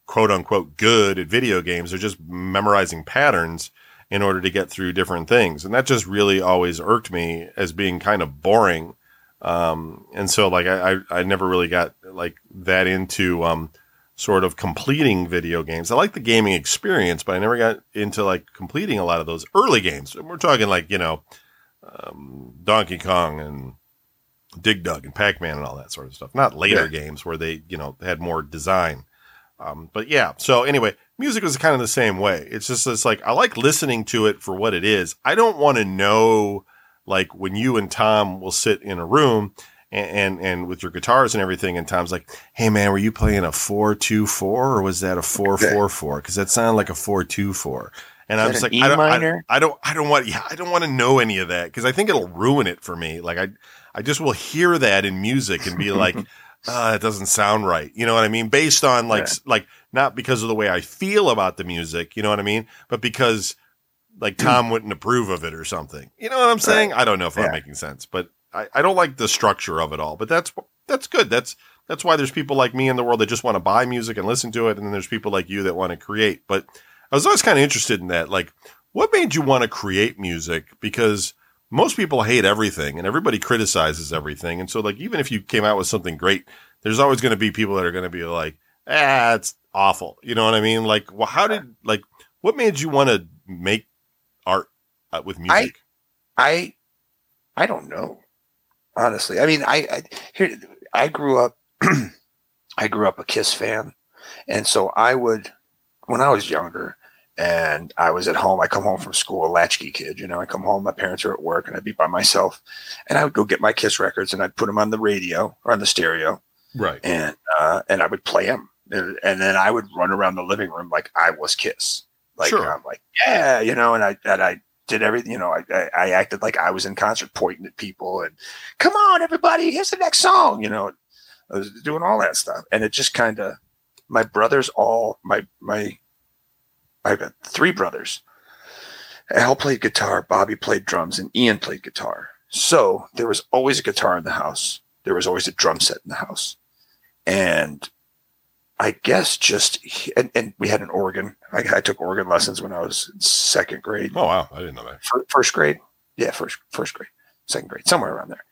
quote unquote good at video games are just memorizing patterns in order to get through different things. And that just really always irked me as being kind of boring. Um, and so like I, I, never really got like that into, um, sort of completing video games. I like the gaming experience, but I never got into like completing a lot of those early games. We're talking like, you know, um, Donkey Kong and Dig Dug and Pac Man and all that sort of stuff. Not later Yeah. games where they, you know, had more design. Um, but yeah, so anyway, music was kind of the same way. It's just it's like I like listening to it for what it is. I don't want to know like when you and Tom will sit in a room and, and and with your guitars and everything, and Tom's like, "Hey man, were you playing a four two four or was that a four four four? Because that sounded like a four two four. And I'm just like, E I don't, I. I don't, I don't want, yeah, I don't want to know any of that because I think it'll ruin it for me. Like I, I just will hear that in music and be like, uh, it doesn't sound right. You know what I mean? Based on like, Yeah. like not because of the way I feel about the music, you know what I mean? But because like Tom wouldn't approve of it or something. You know what I'm saying? I don't know if Yeah. I'm making sense, but I, I don't like the structure of it all. But that's that's good. That's that's why there's people like me in the world that just want to buy music and listen to it, and then there's people like you that want to create. But I was always kind of interested in that. Like, what made you want to create music? Because most people hate everything, and everybody criticizes everything. And so, like, even if you came out with something great, there's always going to be people that are going to be like, "Ah, it's awful." You know what I mean? Like, well, how did like what made you want to make art uh, with music? I I don't know. Honestly. I mean, I, I here I grew up I grew up a Kiss fan. And so I would when I was younger and I was at home, I come home from school, a latchkey kid, you know, I come home, my parents are at work and I'd be by myself and I would go get my Kiss records and I'd put them on the radio or on the stereo right. and uh, and I would play them, and, and then I would run around the living room like I was Kiss, like Sure. I'm like yeah, you know, and I and I did everything, you know, I, I I acted like I was in concert, pointing at people, and come on, everybody, here's the next song, you know, I was doing all that stuff, and it just kind of my brothers all my my I've got three brothers. Al played guitar, Bobby played drums, and Ian played guitar. So there was always a guitar in the house. There was always a drum set in the house and I guess just and, and we had an organ. I, I took organ lessons when I was in second grade, Oh wow, I didn't know that. Fir- first grade. Yeah, first first grade, second grade, somewhere around there.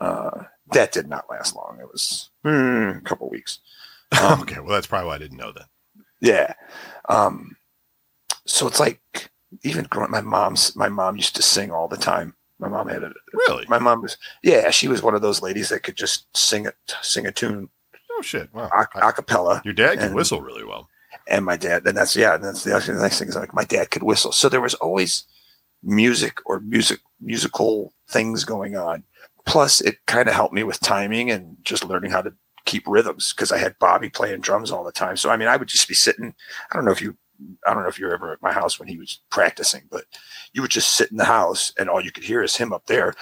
Uh, that did not last long. It was hmm, a couple weeks. Um, okay, well that's probably why I didn't know that. Yeah. Um, so it's like even growing, my mom's my mom used to sing all the time. My mom had a Really? my mom was yeah she was one of those ladies that could just sing a sing a tune Oh shit! Wow. a, a cappella. your dad can and- whistle really well. and my dad and that's yeah and that's the other nice thing is like my dad could whistle so there was always music or music musical things going on plus it kind of helped me with timing and just learning how to keep rhythms because i had bobby playing drums all the time so i mean i would just be sitting i don't know if you i don't know if you were ever at my house when he was practicing but you would just sit in the house and all you could hear is him up there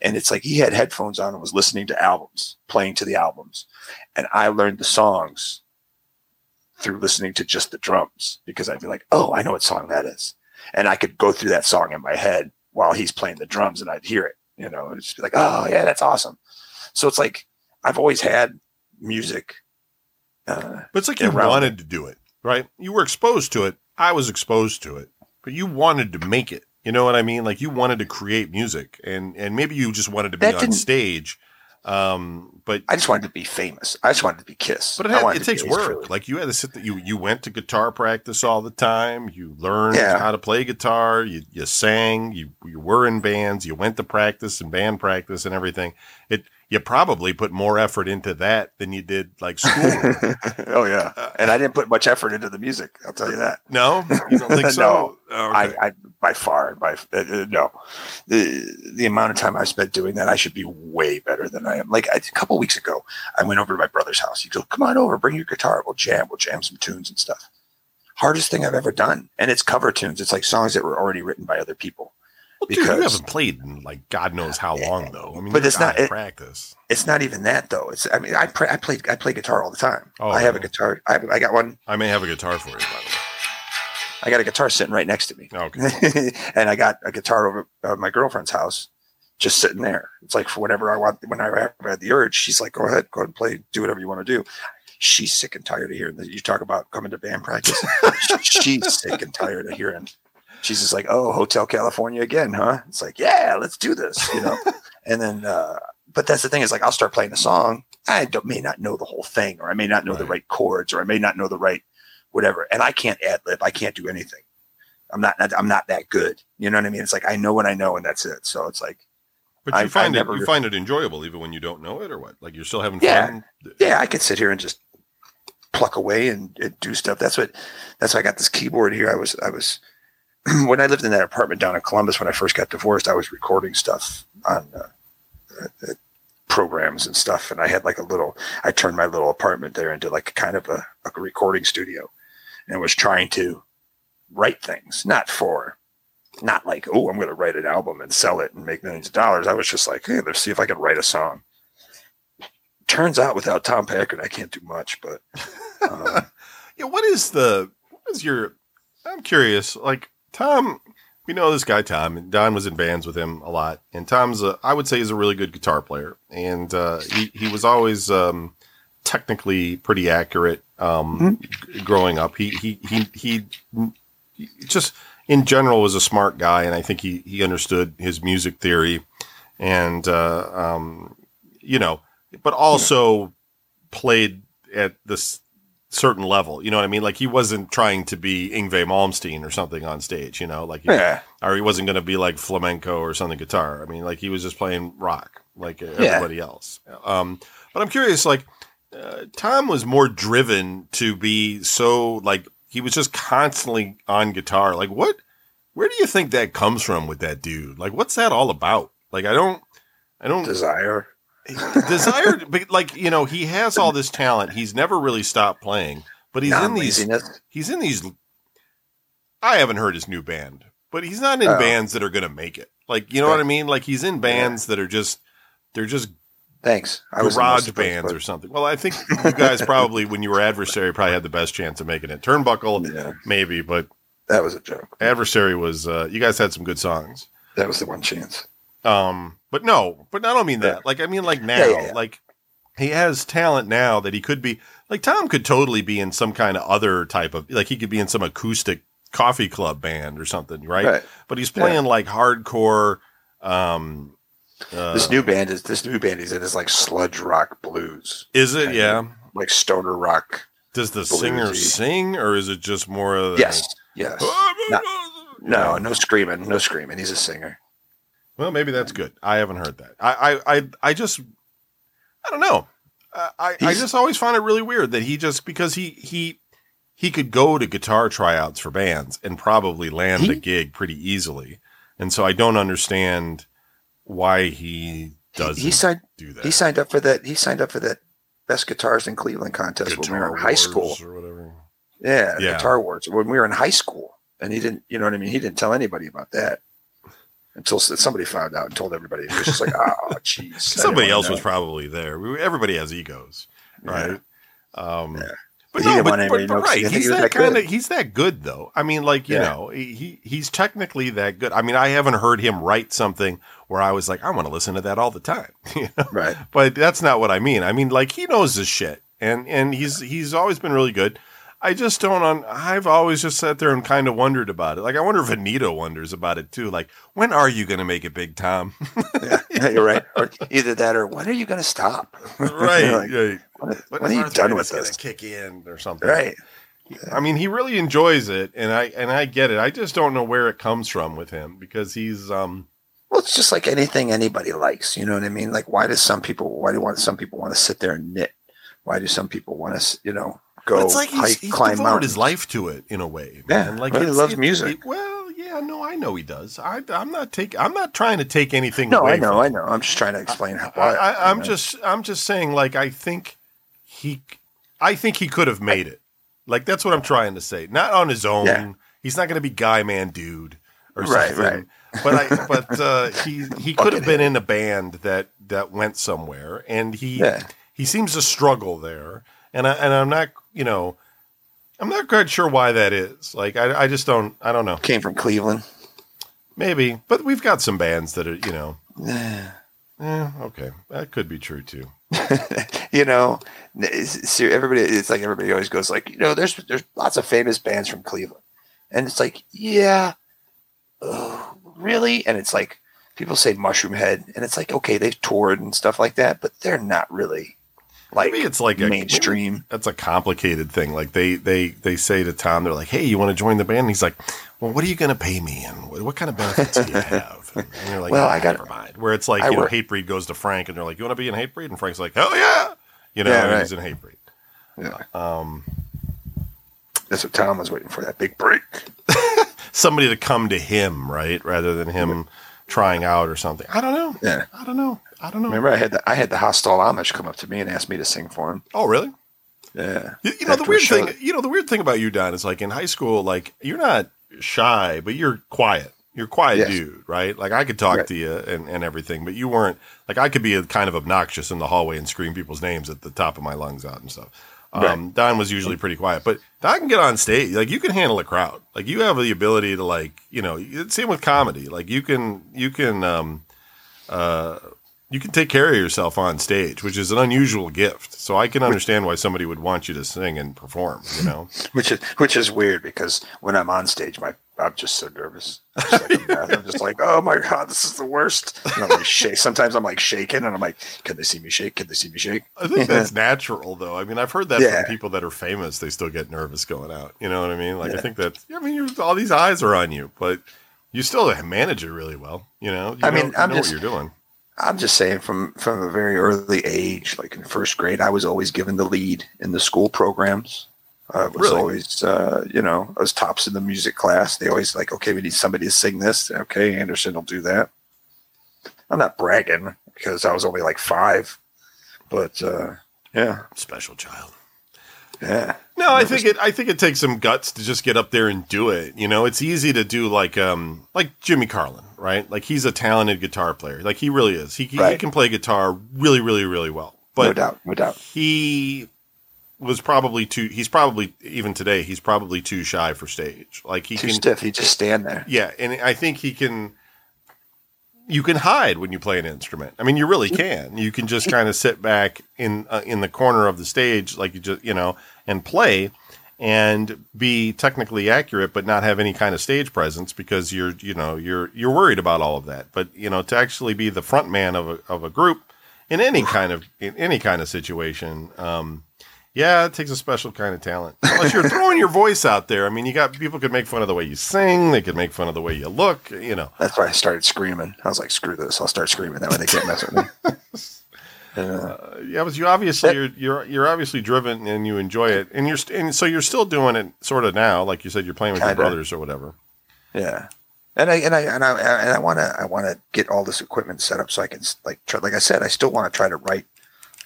and it's like he had headphones on and was listening to albums playing to the albums and I learned the songs through listening to just the drums because I'd be like, oh, I know what song that is. And I could go through that song in my head while he's playing the drums and I'd hear it, you know, and just be like, oh, yeah, that's awesome. So it's like I've always had music. Uh, But it's like you around wanted to do it, right? You were exposed to it. I was exposed to it, but you wanted to make it. You know what I mean? Like you wanted to create music, and and maybe you just wanted to be That on stage. Um, but I just wanted to be famous. I just wanted to be Kiss. but it, had, it takes work. Like you had to sit. There, you you went to guitar practice all the time. You learned Yeah. how to play guitar. You you sang. You you were in bands. You went to practice and band practice and everything. It you probably put more effort into that than you did like school. oh yeah, and I didn't put much effort into the music. I'll tell you that. no, you don't think so? No. Oh, okay. I, I by far by uh, uh, no the the amount of time I spent doing that I should be way better than I am. Like a couple weeks ago, I went over to my brother's house. He goes, "Come on over, bring your guitar. We'll jam. We'll jam some tunes and stuff." Hardest thing I've ever done, and it's cover tunes. It's like songs that were already written by other people. Well, dude, you haven't played in like God knows how long though. I mean, But it's not- it- practice. It's not even that though. It's I mean I pray, I play I play guitar all the time. Oh, I have a guitar. I, I got one. I may have a guitar for you, by the way. I got a guitar sitting right next to me. Okay. and I got a guitar over at my girlfriend's house, just sitting there. It's like for whenever I want, when I ever had the urge, she's like, "Go ahead, go ahead and play, do whatever you want to do." She's sick and tired of hearing that. You talk about coming to band practice. she's sick and tired of hearing. She's just like, "Oh, Hotel California again, huh?" It's like, "Yeah, let's do this," you know. and then, uh, but that's the thing is like, I'll start playing a song. I don't, may not know the whole thing, or I may not know the Right. right chords, or I may not know the right whatever, and I can't ad lib. I can't do anything. I'm not I'm not that good. You know what I mean? It's like I know what I know and that's it. So it's like But you I- I find it never- you find it enjoyable even when you don't know it, or what? Like you're still having Yeah. fun. yeah, I could sit here and just pluck away and, and do stuff. That's what that's why I got this keyboard here. I was I was when I lived in that apartment down in Columbus when I first got divorced, I was recording stuff on uh, uh, programs and stuff, and I had like a little. I turned my little apartment there into like kind of a, a recording studio, and was trying to write things, not for. Not like, oh, I'm going to write an album and sell it and make millions of dollars. I was just like, hey, let's see if I can write a song. Turns out, without Tom Packard, I can't do much. But um, Yeah, what is the what is your? I'm curious. Like Tom, we know this guy Tom, Don was in bands with him a lot. And Tom's, a, I would say, is a really good guitar player, and uh, he he was always um, technically pretty accurate. Um, Mm-hmm. growing up, he he he he he just in general was a smart guy, and I think he he understood his music theory, and uh, um, you know, but also played at this certain level. You know what I mean? Like he wasn't trying to be Yngwie Malmsteen or something on stage. You know, like he, Yeah. or he wasn't going to be like flamenco or something guitar. I mean, like he was just playing rock like everybody else. Um, but I'm curious, like uh, Tom was more driven to be so like he was just constantly on guitar. Like what? Where do you think that comes from with that dude? Like what's that all about? Like I don't, I don't Desire. Desire. but like you know, he has all this talent. He's never really stopped playing, but he's in these he's in these I haven't heard his new band, but he's not in Oh. bands that are going to make it. Like, you know what I mean? Like he's in bands that are just they're just Thanks. I garage bands or something. Well, I think you guys probably when you were adversary probably had the best chance of making it. Turnbuckle Yeah, maybe, but that was a joke. adversary was uh you guys had some good songs. That was the one chance. Um, but no, but I don't mean that. Like I mean like now, Yeah, yeah, yeah. like he has talent now that he could be like Tom could totally be in some kind of other type of like he could be in some acoustic coffee club band or something, right? Right. But he's playing like hardcore um uh, this new band is this new band he's in is like sludge rock blues, is it? Yeah. like stoner rock. Does the singer sing or is it just more of the, Yes, yes. No, no screaming, no screaming. He's a singer. Well, maybe that's good. I haven't heard that. I, I, I, I just, I don't know. I, I, I just always find it really weird that he just because he he he could go to guitar tryouts for bands and probably land He- a gig pretty easily, and so I don't understand why he doesn't He signed. do that. He signed up for that. He signed up for that best guitars in Cleveland contest when we were in high school. or whatever. Yeah, Yeah. Guitar Awards when we were in high school, and he didn't. You know what I mean? He didn't tell anybody about that until somebody found out and told everybody. It was just like, "Oh, jeez." Somebody else was probably there. We, everybody has egos, right? Um, Yeah. But He no, but, but, but know 'cause he right, he's that that kind of good. he's that good though. I mean, like you Yeah. know, he he's technically that good. I mean, I haven't heard him write something where I was like, I want to listen to that all the time. you know? Right. But that's not what I mean. I mean, like he knows his shit, and and he's he's always been really good. I just don't. Un- I've always just sat there and kind of wondered about it. Like I wonder if Anita wonders about it too. Like when are you going to make it big, Tom? Yeah, you're right. Or either that, or when are you going to stop? right. Like, right. when, When when are you done with this? Kick in or something. Right. I mean, he really enjoys it, and I and I get it. I just don't know where it comes from with him because he's um Well, it's just like anything anybody likes. You know what I mean? Like, why does some people? Why do want some people want to sit there and knit? Why do some people want to, you know, go it's like he's, hike, he's climb devoted mountains? his life to it in a way. Yeah, man. like well, he loves it- music. it- well, yeah, no, I know he does. I I'm not taking. I'm not trying to take anything. No, away I know, I know. I'm just trying to explain how. I, Why, I, I'm know? just I'm just saying. Like I think he, I think he could have made it. Like that's what I'm trying to say. Not on his own. Yeah. He's not going to be guy man dude or Right, something. right. But I but uh, he he could have been in a band that that went somewhere, and he Yeah. he seems to struggle there. And I and I'm not you know. I'm not quite sure why that is. Like, I, I just don't, I don't know. came from Cleveland. Maybe, but we've got some bands that are, you know, Yeah. eh, okay, that could be true too. you know, it's- everybody. It's like everybody always goes like, you know, there's there's lots of famous bands from Cleveland, and it's like, yeah, oh, really, and it's like people say Mushroomhead, and it's like, okay, they've toured and stuff like that, but they're not really like Maybe it's like a mainstream. that's a complicated thing. Like they they they say to Tom, they're like, "Hey, you want to join the band?" And he's like, "Well, what are you going to pay me, and what, what kind of benefits do you have?" And you're like, Well, "Ah, I got- never mind." Where it's like, I you know, work- Hatebreed goes to Frank, and they're like, "You want to be in Hatebreed?" And Frank's like, "Hell yeah!" You know, Yeah, right. he's in Hatebreed. Yeah. Um, That's what Tom was waiting for that big break. somebody to come to him, right, rather than him trying out or something. I don't know. Yeah. I don't know. I don't know. Remember, I had the I had the hostile Amish come up to me and ask me to sing for him. Oh, really? Yeah, You, you know the weird thing. You know the weird thing about you, Don, is like in high school, like you're not shy, but you're quiet. You're a quiet Yes. dude, right? Like I could talk Right. to you and, and everything, but you weren't like I could be a, kind of obnoxious in the hallway and scream people's names at the top of my lungs out and stuff. Um, Don was usually pretty quiet, but Don can get on stage. Like you can handle a crowd. Like you have the ability to like you know. Same with comedy. Like you can you can um, uh, you can take care of yourself on stage, which is an unusual gift. So I can understand why somebody would want you to sing and perform. You know, which is which is weird because when I'm on stage, my I'm just so nervous. Just like I'm just like, oh my god, this is the worst. And I'm like shake. Sometimes I'm like shaking, and I'm like, can they see me shake? Can they see me shake? I think that's natural, though. I mean, I've heard that yeah. from people that are famous. They still get nervous going out. You know what I mean? Like, yeah. I think that. I mean, all these eyes are on you, but you still manage it really well. You know. You I know, mean, I'm know just, what you're doing. I'm just saying, from from a very early age, like in first grade, I was always given the lead in the school programs. I was really? always, uh, you know, I was tops in the music class. They always like, okay, we need somebody to sing this. Okay, Anderson will do that. I'm not bragging because I was only like five, but uh, yeah, special child. Yeah. No, I think it. I think it takes some guts to just get up there and do it. You know, it's easy to do like um like Jimmy Carlin, right? Like he's a talented guitar player. Like he really is. He, right. he can play guitar really, really, really well. But no doubt, no doubt. He was probably too. He's probably even today. He's probably too shy for stage. Like he too can stiff. He just stand there. Yeah, and I think he can. You can hide when you play an instrument. I mean, you really can. You can just kind of sit back in uh, in the corner of the stage, like you just you know, and play, and be technically accurate, but not have any kind of stage presence because you're you know you're you're worried about all of that. But you know, to actually be the front man of a of a group in any kind of in any kind of situation. Um, yeah, it takes a special kind of talent. Unless you're throwing your voice out there. I mean, you got people could make fun of the way you sing. They could make fun of the way you look. You know. That's why I started screaming. I was like, "Screw this! I'll start screaming. That way they can't mess with me." Uh, yeah, but you obviously you're, you're you're obviously driven and you enjoy it, and you're st- and so you're still doing it sort of now, like you said, you're playing with Kinda. your brothers or whatever. Yeah, and I and I and I and I want to I want to get all this equipment set up so I can like try, like I said, I still want to try to write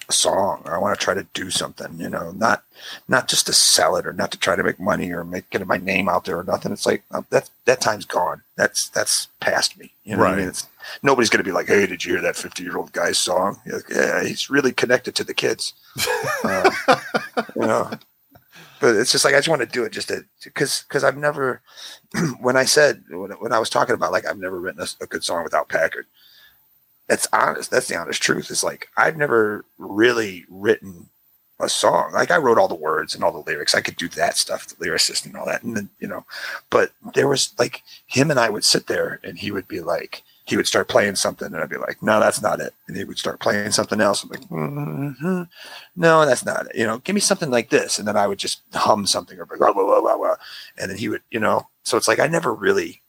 a song or I want to try to do something, you know, not not just to sell it or not to try to make money or make get my name out there or nothing. It's like um, that that time's gone. That's that's past me. You know right. I mean? It's, nobody's going to be like, "Hey, did you hear that 50-year-old guy's song?" Like, yeah, he's really connected to the kids. uh, you know. But it's just like I just want to do it just to because because I've never when I said when, when I was talking about like I've never written a, a good song without Packard that's honest. That's the honest truth. Is like I've never really written a song. Like I wrote all the words and all the lyrics. I could do that stuff, the lyricist and all that. And then, you know, but there was like him and I would sit there and he would be like, he would start playing something and I'd be like, no, that's not it. And he would start playing something else. I'm like, mm-hmm. no, that's not it. You know, give me something like this. And then I would just hum something or blah, blah, blah, blah, blah. And then he would, you know, so it's like, I never really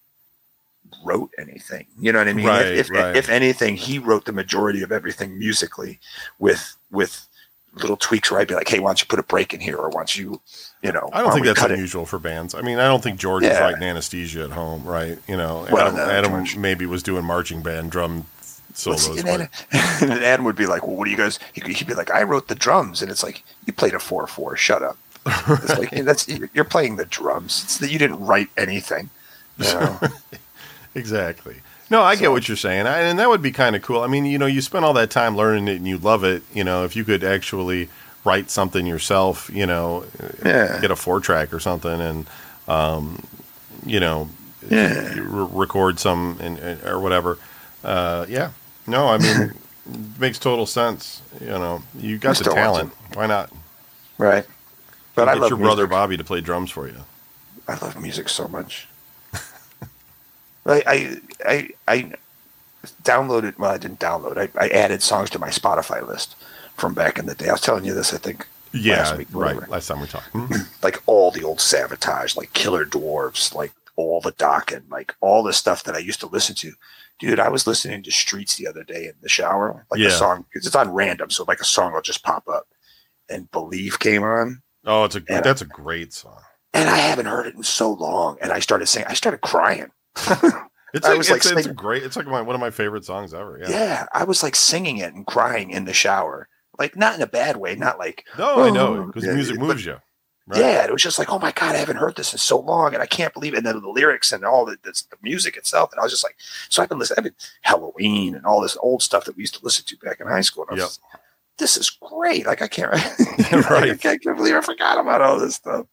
wrote anything. You know what I mean? Right, if, if, right. if anything, he wrote the majority of everything musically with with little tweaks where I'd be like, hey, why don't you put a break in here, or why don't you, you know? I don't think that's unusual it? for bands. I mean, I don't think George yeah. was writing anesthesia at home, right? You know, well, Adam, no, Adam maybe was doing marching band drum solos. and, Adam, and Adam would be like, well, what do you guys? He'd be like, I wrote the drums, and it's like you played a four four. Shut up. It's like that's you're playing the drums. It's that you didn't write anything. You know? Exactly. No, I so, get what you're saying, I, and that would be kind of cool. I mean, you know, you spend all that time learning it and you love it. You know, if you could actually write something yourself, you know, yeah. get a four track or something, and um, you know, yeah. record some and, or whatever. Uh, yeah, no, I mean, makes total sense. You know, you got the talent. Why not? Right. But I love your brother Bobby to play drums for you. I love music so much. I, I, I, downloaded. Well, I didn't download. I, I added songs to my Spotify list from back in the day. I was telling you this. I think. Yeah, last week, right. Last time we talked, hmm. like all the old Savatage, like Killer Dwarfs, like all the Dokken, like all the stuff that I used to listen to. Dude, I was listening to Streets the other day in the shower, like yeah. a song because it's on random, so like a song will just pop up, and Believe came on. Oh, it's a that's a great song. And I haven't heard it in so long, and I started saying, I started crying. it's I was like, it's, it's great. It's like my, one of my favorite songs ever. Yeah. yeah, I was like singing it and crying in the shower, like not in a bad way, not like no, oh, I know oh, because yeah, music moves you. Right? Yeah, it was just like, oh my god, I haven't heard this in so long, and I can't believe it. And then the lyrics and all the, the, the music itself, and I was just like, so I've been listening, I've been Helloween and all this old stuff that we used to listen to back in high school. And I was, yep. this is great. Like I can't, Right. I can't believe I forgot about all this stuff.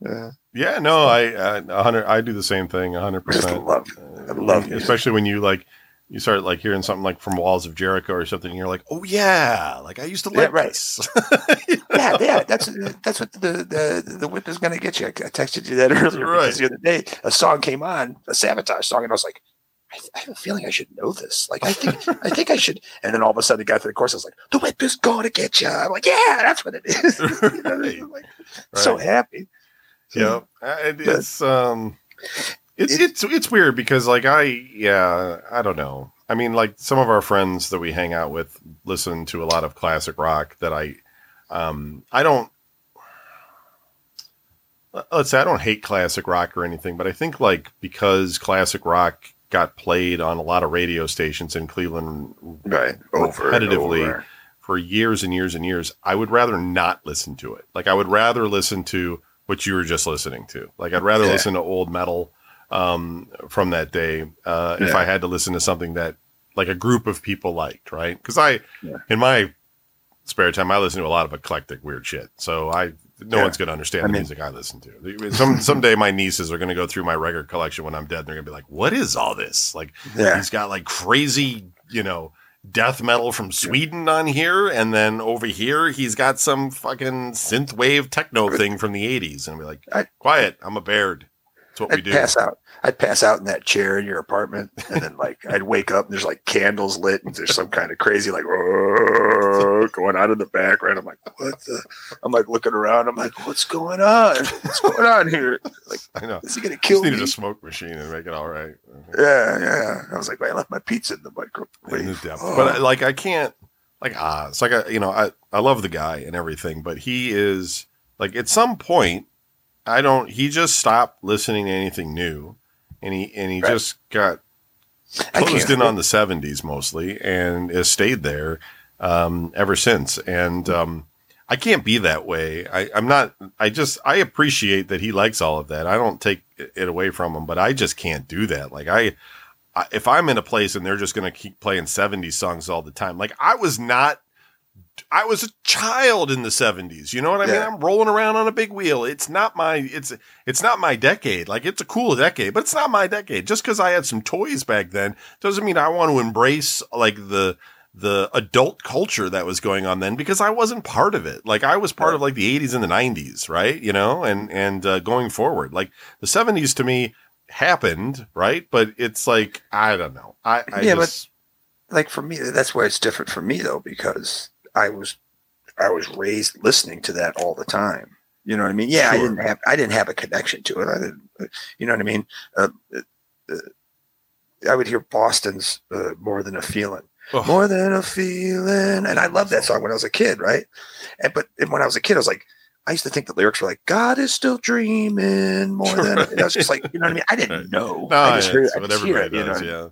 Yeah, Yeah, no, I uh, hundred. I do the same thing, a hundred percent. love. I love music. especially when you like you start like hearing something like from Walls of Jericho or something. And you're like, oh yeah, like I used to Yeah, like right. this. yeah, yeah, that's that's what the the, the whip is going to get you. I, texted you that earlier Right. because the other day a song came on, a Savatage song, and I was like, I, I have a feeling I should know this. Like I think I think I should. And then all of a sudden, it got to the course. I was like, the whip is going to get you. I'm like, yeah, that's what it is. You know, Right. So happy. Yeah, Uh, it, it's um, it's it's it's weird because like I yeah I don't know. I mean, like some of our friends that we hang out with listen to a lot of classic rock that I um I don't. Let's say I don't hate classic rock or anything, but I think like because classic rock got played on a lot of radio stations in Cleveland Right. Over Repetitively. over. for years and years and years, I would rather not listen to it. Like I would rather listen to what you were just listening to. Like I'd rather Yeah. listen to old metal um, from that day uh, if I had to listen to something that like a group of people liked, right? Because I, Yeah. in my spare time, I listen to a lot of eclectic weird shit. So I, no Yeah. one's going to understand I the mean- music I listen to. Some someday my nieces are going to go through my record collection when I'm dead. And they're going to be like, "What is all this?" Like Yeah. he's got like crazy, you know, death metal from Sweden on here, and then over here he's got some fucking synth wave techno thing from the '80s, and we're like, "Quiet, I'm a baird." That's what we I'd do. pass out. I'd pass out in that chair in your apartment, and then like I'd wake up and there's like candles lit, and there's some kind of crazy like going on in the background. I'm like, what the? I'm like looking around. I'm like, what's going on? What's going on here? Like, I know. is he gonna Just kill me? needed a smoke machine and make it all right. Yeah, yeah. I was like, I left my pizza in the In the microwave. depth. Oh. But like, I can't. Like, ah, it's like I, you know, I I love the guy and everything, but he is like at some point, I don't. He just stopped listening to anything new, and he and he Right. just got closed in on the 70s mostly and has stayed there um, ever since. And um, I can't be that way. I, I'm not, I just, I appreciate that he likes all of that. I don't take it away from him, but I just can't do that. Like, I, I if I'm in a place and they're just going to keep playing 70s songs all the time, like, I was not. I was a child in the 70s. You know what I mean? I'm rolling around on a big wheel. It's not my it's it's not my decade. Like it's a cool decade, but it's not my decade. Just because I had some toys back then doesn't mean I want to embrace like the the adult culture that was going on then because I wasn't part of it. Like I was part of like the 80s and the 90s, right? You know, and and uh, going forward, like the 70s to me happened, right? But it's like I don't know. I, I Yeah, but- like for me, that's why it's different for me though, because I was I was raised listening to that all the time. You know what I mean? Yeah, I didn't have I didn't have a connection to it. I didn't. You know what I mean? Uh, uh, I would hear Boston's uh, "More Than a Feeling." Ugh. More than a feeling, and I loved that song when I was a kid, right? And but and when I was a kid, I was like, I used to think the lyrics were like, "God is still dreaming more than." And I was just like, you know what I mean? I didn't know. no, I just heard, I just hear everybody it, you know does. what I mean? yeah.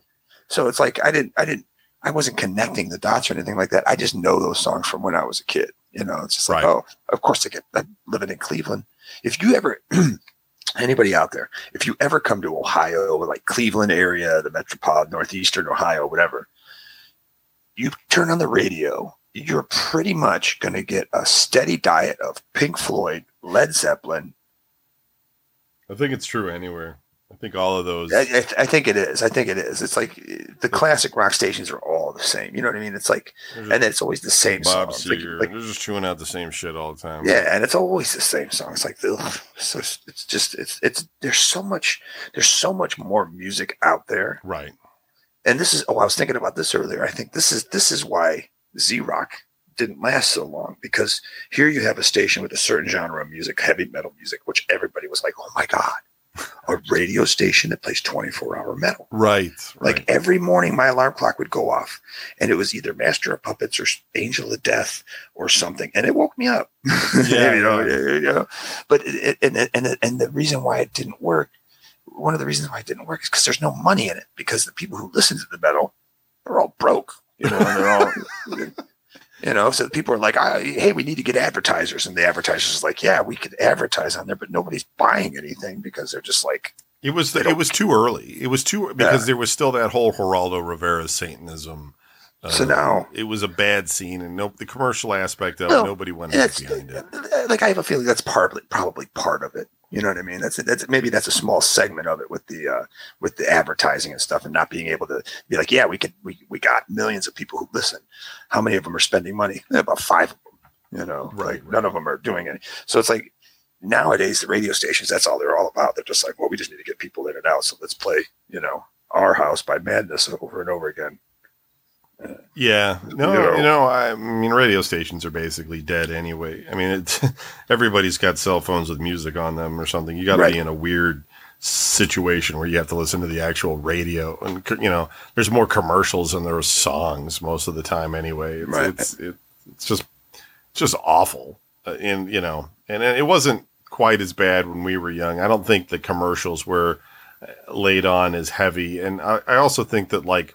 So it's like I didn't, I didn't, I wasn't connecting the dots or anything like that. I just know those songs from when I was a kid. You know, it's just like, oh, of course I get I'm living in Cleveland. If you ever, anybody out there, if you ever come to Ohio, like Cleveland area, the metropolitan northeastern Ohio, whatever, you turn on the radio, you're pretty much going to get a steady diet of Pink Floyd, Led Zeppelin. I think it's true anywhere. I think all of those. I, I, think it is. I think it is. It's like the classic rock stations are all the same. You know what I mean? It's like They're and then it's always the same Bob song. Like, Seger. like- they're just chewing out the same shit all the time. yeah, and it's always the same song. It's like ugh, so it's just it's it's there's so much there's so much more music out there. Right. And this is oh I was thinking about this earlier. I think this is this is why Z Rock didn't last so long because here you have a station with a certain genre of music, heavy metal music, which everybody was like, oh my god, a radio station that plays 24 hour metal. Right. Like right. every morning, my alarm clock would go off, and it was either Master of Puppets or Angel of Death or something, and it woke me up. Yeah, you know, yeah. you know. But it, and and and the reason why it didn't work, one of the reasons why it didn't work is because there's no money in it. Because the people who listen to the metal, they're all broke. You know, and they're all. You know, so people are like, I, "Hey, we need to get advertisers," and the advertisers is like, "Yeah, we could advertise on there, but nobody's buying anything because they're just like, it was the, it was too early. It was too because there was still that whole Geraldo Rivera Satanism uh, So now it was a bad scene, and no, the commercial aspect of No, it, nobody went behind it. like I have a feeling that's probably probably part of it. You know what I mean? That's that's maybe that's a small segment of it with the uh, with the advertising and stuff, and not being able to be like, yeah, we could we we got millions of people who listen. How many of them are spending money? About five of them. You know, Right, Like, right. none of them are doing it. So it's like nowadays the radio stations. That's all they're all about. They're just like, well, we just need to get people in and out. So let's play, you know, our house by Madness over and over again. Yeah, no, You know. you know, I mean, radio stations are basically dead anyway. I mean, it's everybody's got cell phones with music on them or something. You got to Right. be in a weird situation where you have to listen to the actual radio, and you know, there's more commercials than there are songs most of the time anyway. It's Right. it's, it, it's just it's just awful, uh, and you know, and it wasn't quite as bad when we were young. I don't think the commercials were uh, laid on as heavy, and I, I also think that like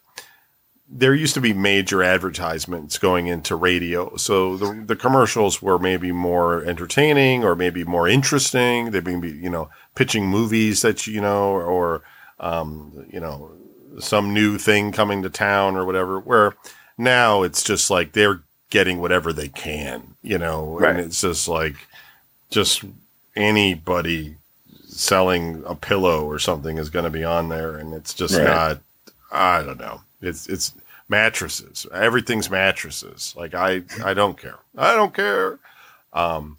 there used to be major advertisements going into radio. So the, the commercials were maybe more entertaining or maybe more interesting. They'd be, you know, pitching movies that, you know, or, um, you know, some new thing coming to town or whatever, where now it's just like they're getting whatever they can, you know, Right. and it's just like, just anybody selling a pillow or something is going to be on there. And it's just Right. not, I don't know. It's it's mattresses. Everything's mattresses. Like I I don't care. I don't care. Um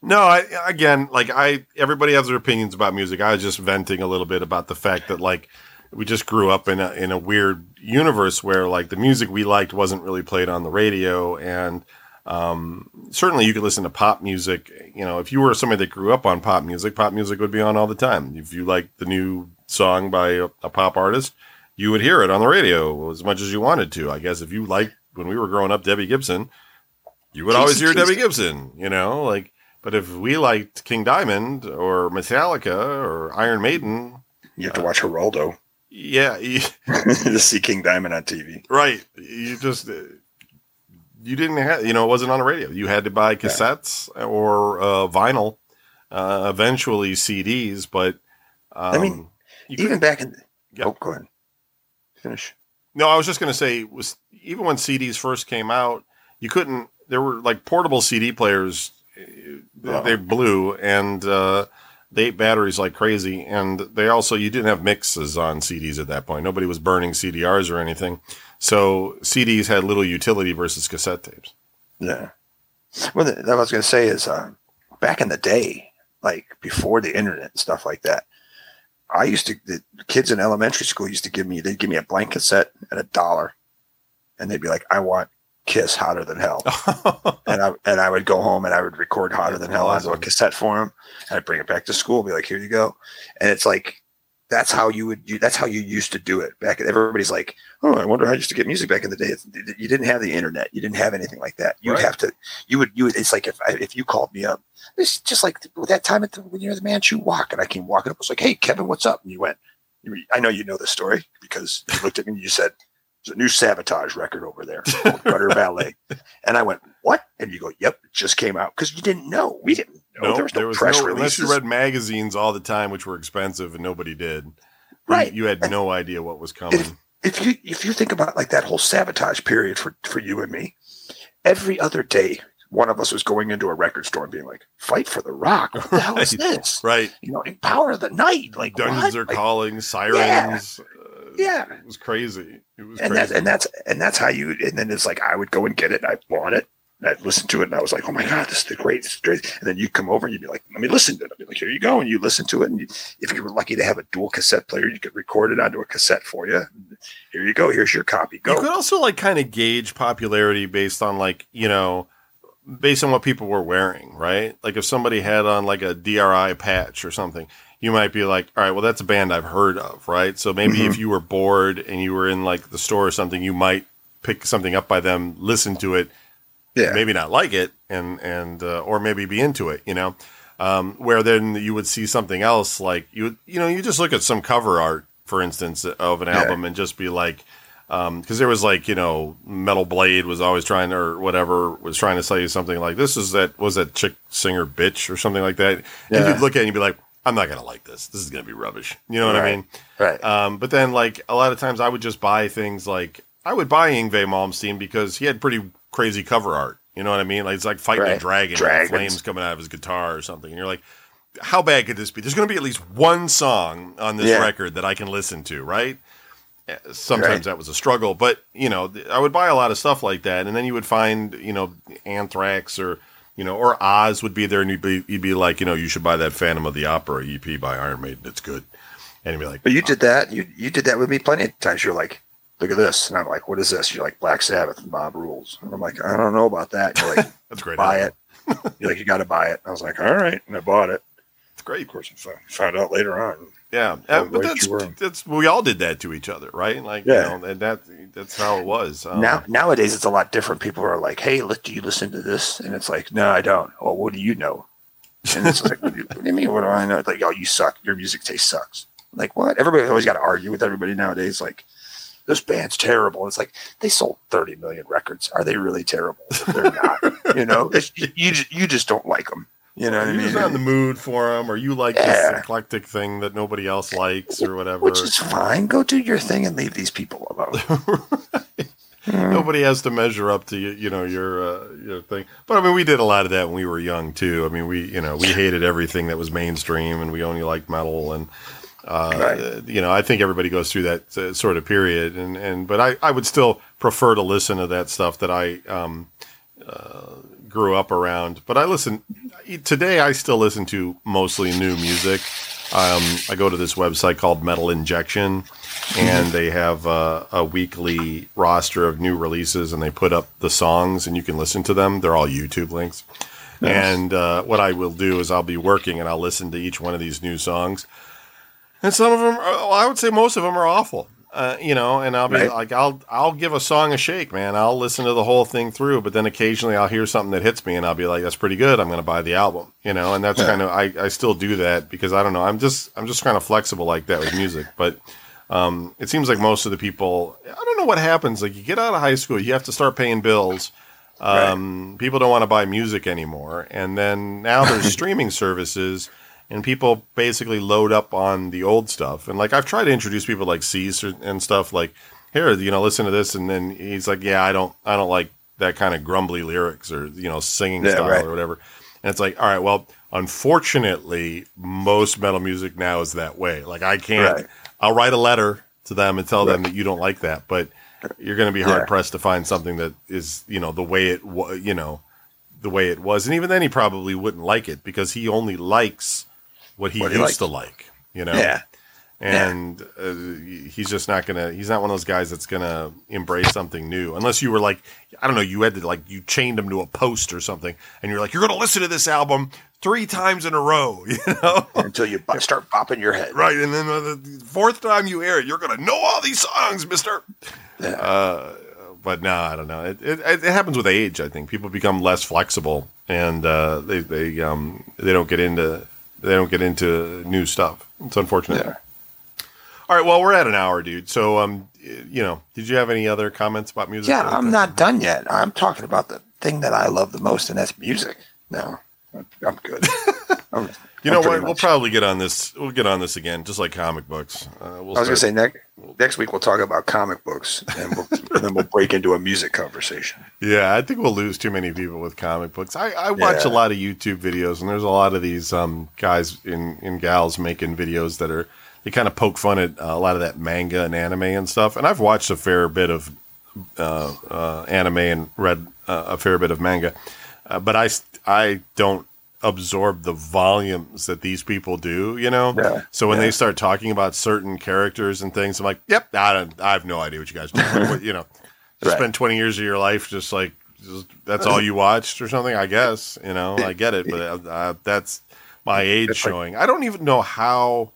no, I again, like I everybody has their opinions about music. I was just venting a little bit about the fact that like we just grew up in a in a weird universe where like the music we liked wasn't really played on the radio and um, certainly you could listen to pop music. You know, if you were somebody that grew up on pop music, pop music would be on all the time. If you like the new song by a, a pop artist, you would hear it on the radio as much as you wanted to. I guess if you liked when we were growing up Debbie Gibson, you would always hear Debbie Gibson, you know, like but if we liked King Diamond or Metallica or Iron Maiden, You have to watch Geraldo yeah, you, to see King Diamond on TV. right, you just uh, you didn't have, you know, it wasn't on the radio. You had to buy cassettes or uh, vinyl, uh, eventually CDs, but um, I mean, you Even back in Yeah. oh, go ahead, finish. No, I was just going to say was even when CDs first came out, you couldn't. There were like portable CD players. uh, Oh. They blew and uh, they ate batteries like crazy. And they also you didn't have mixes on CDs at that point. Nobody was burning CDRs or anything. So CDs had little utility versus cassette tapes. Yeah. Well, that I was going to say is uh, back in the day, like before the internet and stuff like that, I used to, the kids in elementary school used to give me, they'd give me a blank cassette at a dollar. And they'd be like, I want Kiss Hotter Than Hell. and I, and I would go home and I would record Hotter Than Hell onto a cassette for them. And I'd bring it back to school, and be like, here you go. And it's like, that's how you would, you, that's how you used to do it back. Everybody's like, oh, I wonder how I used to get music back in the day. It's, you didn't have the internet. You didn't have anything like that. You'd Right. have to, you would, you would, it's like if I, if you called me up, it's just like that time at the, when you're the Manchu Wok and I came walking up, I was like, hey, Kevin, what's up? And you went, I know you know the story because you looked at me and you said, there's a new Savatage record over there, called Gutter Ballet. And I went, what? And you go, yep, it just came out because you didn't know. We didn't. No, there was no there was press no unless you read magazines all the time, which were expensive and nobody did. Right. you, had And- no idea what was coming. if you if you think about like that whole Savatage period for for you and me, every other day one of us was going into a record store and being like, "Fight for the rock! What the hell is Right. this? right? You know, Empower the Night! Like Dungeons what? are Like, calling, sirens. uh, Yeah. it was crazy. It was and crazy. that's and that's and that's how you. And then it's like I would go and get it. I bought it. And I'd listen to it, and I was like, "Oh my god, this is the great!" This is great. And then you come over, and you'd be like, "Let me listen to it." I'd be like, "Here you go," and you listen to it. And you, if you were lucky to have a dual cassette player, you could record it onto a cassette for you. Here you go. Here's your copy. Go. You could also like kind of gauge popularity based on like you know, based on what people were wearing, right? Like if somebody had on like a DRI patch or something, you might be like, all right, well that's a band I've heard of, right? So maybe Mhm. if you were bored and you were in like the store or something, you might pick something up by them, listen to it, yeah. maybe not like it, and and uh, or maybe be into it, you know. Um, where then you would see something else like you would, you know you just look at some cover art for instance of an Yeah. album and just be like because there was like you know metal blade was always trying or whatever was trying to sell you something like this is that was that chick singer bitch or something like that and you'd look at it and you'd be like i'm not gonna like this this is gonna be rubbish you know what i mean Right. um, but then, like a lot of times, I would just buy things like I would buy Yngwie Malmsteen because he had pretty crazy cover art. You know what I mean? Like it's like fighting a dragon, Dragons. flames coming out of his guitar or something. And you're like, how bad could this be? There's going to be at least one song on this Yeah. record that I can listen to, right? Uh, Sometimes Right. that was a struggle, but you know, I would buy a lot of stuff like that, and then you would find, you know, Anthrax or you know, or Oz would be there, and you'd be, you'd be like, you know, you should buy that Phantom of the Opera EP by Iron Maiden. It's good, and you'd be like, But you did that. You you did that with me plenty of times. You're like, look at this, and I'm like, what is this? You're like Black Sabbath, Mob Rules. And I'm like, I don't know about that. You're like, that's great. buy it. You're like, you got to buy it. I was like, all right, and I bought it. It's great. Of course, I found, found out later on. Yeah, uh, but that's that's we all did that to each other, right? Like, Yeah. you know, and that that's how it was. Um, now nowadays, it's a lot different. People are like, hey, do you listen to this? And it's like, no, I don't. Well, what do you know? And it's like, what, do you, what do you mean? What do I know? Like, oh, you suck. Your music taste sucks. Like, what? Everybody always got to argue with everybody nowadays. Like, this band's terrible. It's like they sold 30 million records. Are they really terrible? They're not. you know, it's, you, you just don't like them. You know what I you're mean? just not in the mood for them, or you like this eclectic thing that nobody else likes, or whatever. Which is fine. Go do your thing and leave these people alone. nobody has to measure up to you, you know your uh, your thing. But I mean, we did a lot of that when we were young too. I mean, we you know we hated everything that was mainstream, and we only liked metal and. Uh, Right. You know, I think everybody goes through that uh, sort of period, and, and but I, I would still prefer to listen to that stuff that I um, uh, grew up around. But I listen today. I still listen to mostly new music. Um, I go to this website called Metal Injection, and they have uh, a weekly roster of new releases, and they put up the songs, and you can listen to them. They're all YouTube links. And uh, what I will do is I'll be working, and I'll listen to each one of these new songs. And some of them, are, well, I would say most of them are awful. Uh, you know, and I'll be Right. like, I'll I'll give a song a shake, man. I'll listen to the whole thing through, but then occasionally I'll hear something that hits me, and I'll be like, that's pretty good. I'm going to buy the album. You know, and that's Yeah. kind of I, I still do that because I don't know. I'm just I'm just kind of flexible like that with music, but. Um, it seems like most of the people, I don't know what happens. Like you get out of high school, you have to start paying bills. Um, People don't want to buy music anymore, and then now there's streaming services, and people basically load up on the old stuff. And like I've tried to introduce people like Cease and stuff like, here, you know, listen to this, and then he's like, yeah, I don't, I don't like that kind of grumbly lyrics or you know singing Yeah, style right. or whatever. And it's like, all right, well, unfortunately, most metal music now is that way. Like I can't. Right. I'll write a letter to them and tell them that you don't like that, but you're going to be hard Yeah. pressed to find something that is, you know, the way it was, you know, the way it was. And even then, he probably wouldn't like it because he only likes what he What used to like, you know. Yeah. And uh, he's just not gonna. He's not one of those guys that's gonna embrace something new, unless you were like, I don't know, you had to like you chained him to a post or something, and you're like, you're gonna listen to this album three times in a row, you know. Until you bo- start bopping your head. Right, and then uh, the fourth time you hear it, you're gonna know all these songs, Mister. Yeah. Uh, but no, I don't know. It, it it happens with age. I think people become less flexible, and uh, they they um they don't get into they don't get into new stuff. It's unfortunate. Yeah. All right, well, we're at an hour, dude. So um, you know, did you have any other comments about music? Yeah, I'm not done yet. I'm talking about the thing that I love the most, and that's music. No, I'm good. I'm, You know what? We'll probably get on this. We'll get on this again, just like comic books. Uh, we'll I was gonna say next next week we'll talk about comic books, and, we'll, and then we'll break into a music conversation. Yeah, I think we'll lose too many people with comic books. I, I watch a lot of YouTube videos, and there's a lot of these um, guys in and gals making videos that are they kind of poke fun at uh, a lot of that manga and anime and stuff. And I've watched a fair bit of uh, uh, anime and read uh, a fair bit of manga, uh, but I don't absorb the volumes that these people do. You know, Yeah, so when yeah. they start talking about certain characters and things, I'm like, yep, I don't, I have no idea what you guys do. What- you know, Right. spend 20 years of your life just like just, that's all you watched or something. I guess you know, I get it, but uh, uh, that's my age It's like- showing. I don't even know how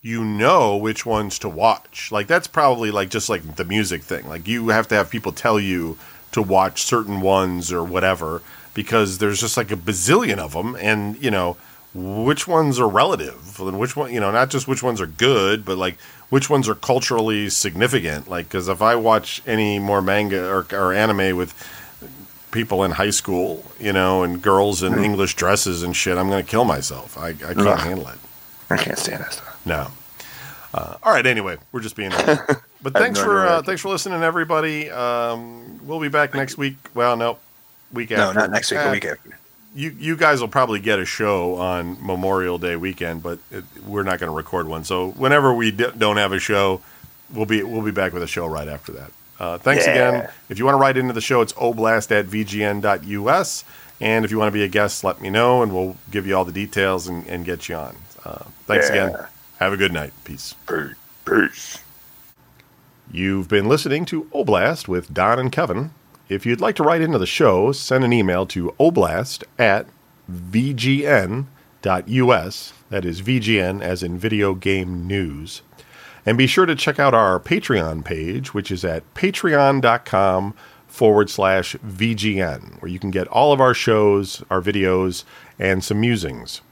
you know which ones to watch. Like that's probably like just like the music thing. Like you have to have people tell you to watch certain ones or whatever because there's just like a bazillion of them, and you know which ones are relative and which one you know not just which ones are good, but like which ones are culturally significant. Like because if I watch any more manga or, or anime with people in high school, you know, and girls in English dresses and shit, I'm going to kill myself. I, I can't Ugh. handle it. I can't stand that stuff. No. Uh, all right. Anyway, we're just being But thanks no for uh, thanks for listening, everybody. Um, we'll be back next week. Well, no, week No, after. not next week. Uh, The week after. You you guys will probably get a show on Memorial Day weekend, but it, we're not going to record one. So whenever we d- don't have a show, we'll be we'll be back with a show right after that. Uh, thanks Yeah. again. If you want to write into the show, it's oblast at vgn.us. And if you want to be a guest, let me know, and we'll give you all the details and, and get you on. Uh, thanks Yeah. again. Have a good night. Peace. Peace. Peace. You've been listening to Oblast with Don and Kevin. If you'd like to write into the show, send an email to oblast at vgn.us. That is VGN as in video game news. And be sure to check out our Patreon page, which is at patreon.com forward slash VGN, where you can get all of our shows, our videos, and some musings.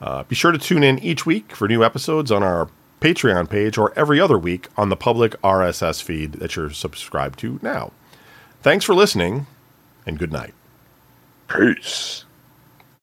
Uh, be sure to tune in each week for new episodes on our Patreon page or every other week on the public RSS feed that you're subscribed to now. Thanks for listening, and good night. Peace.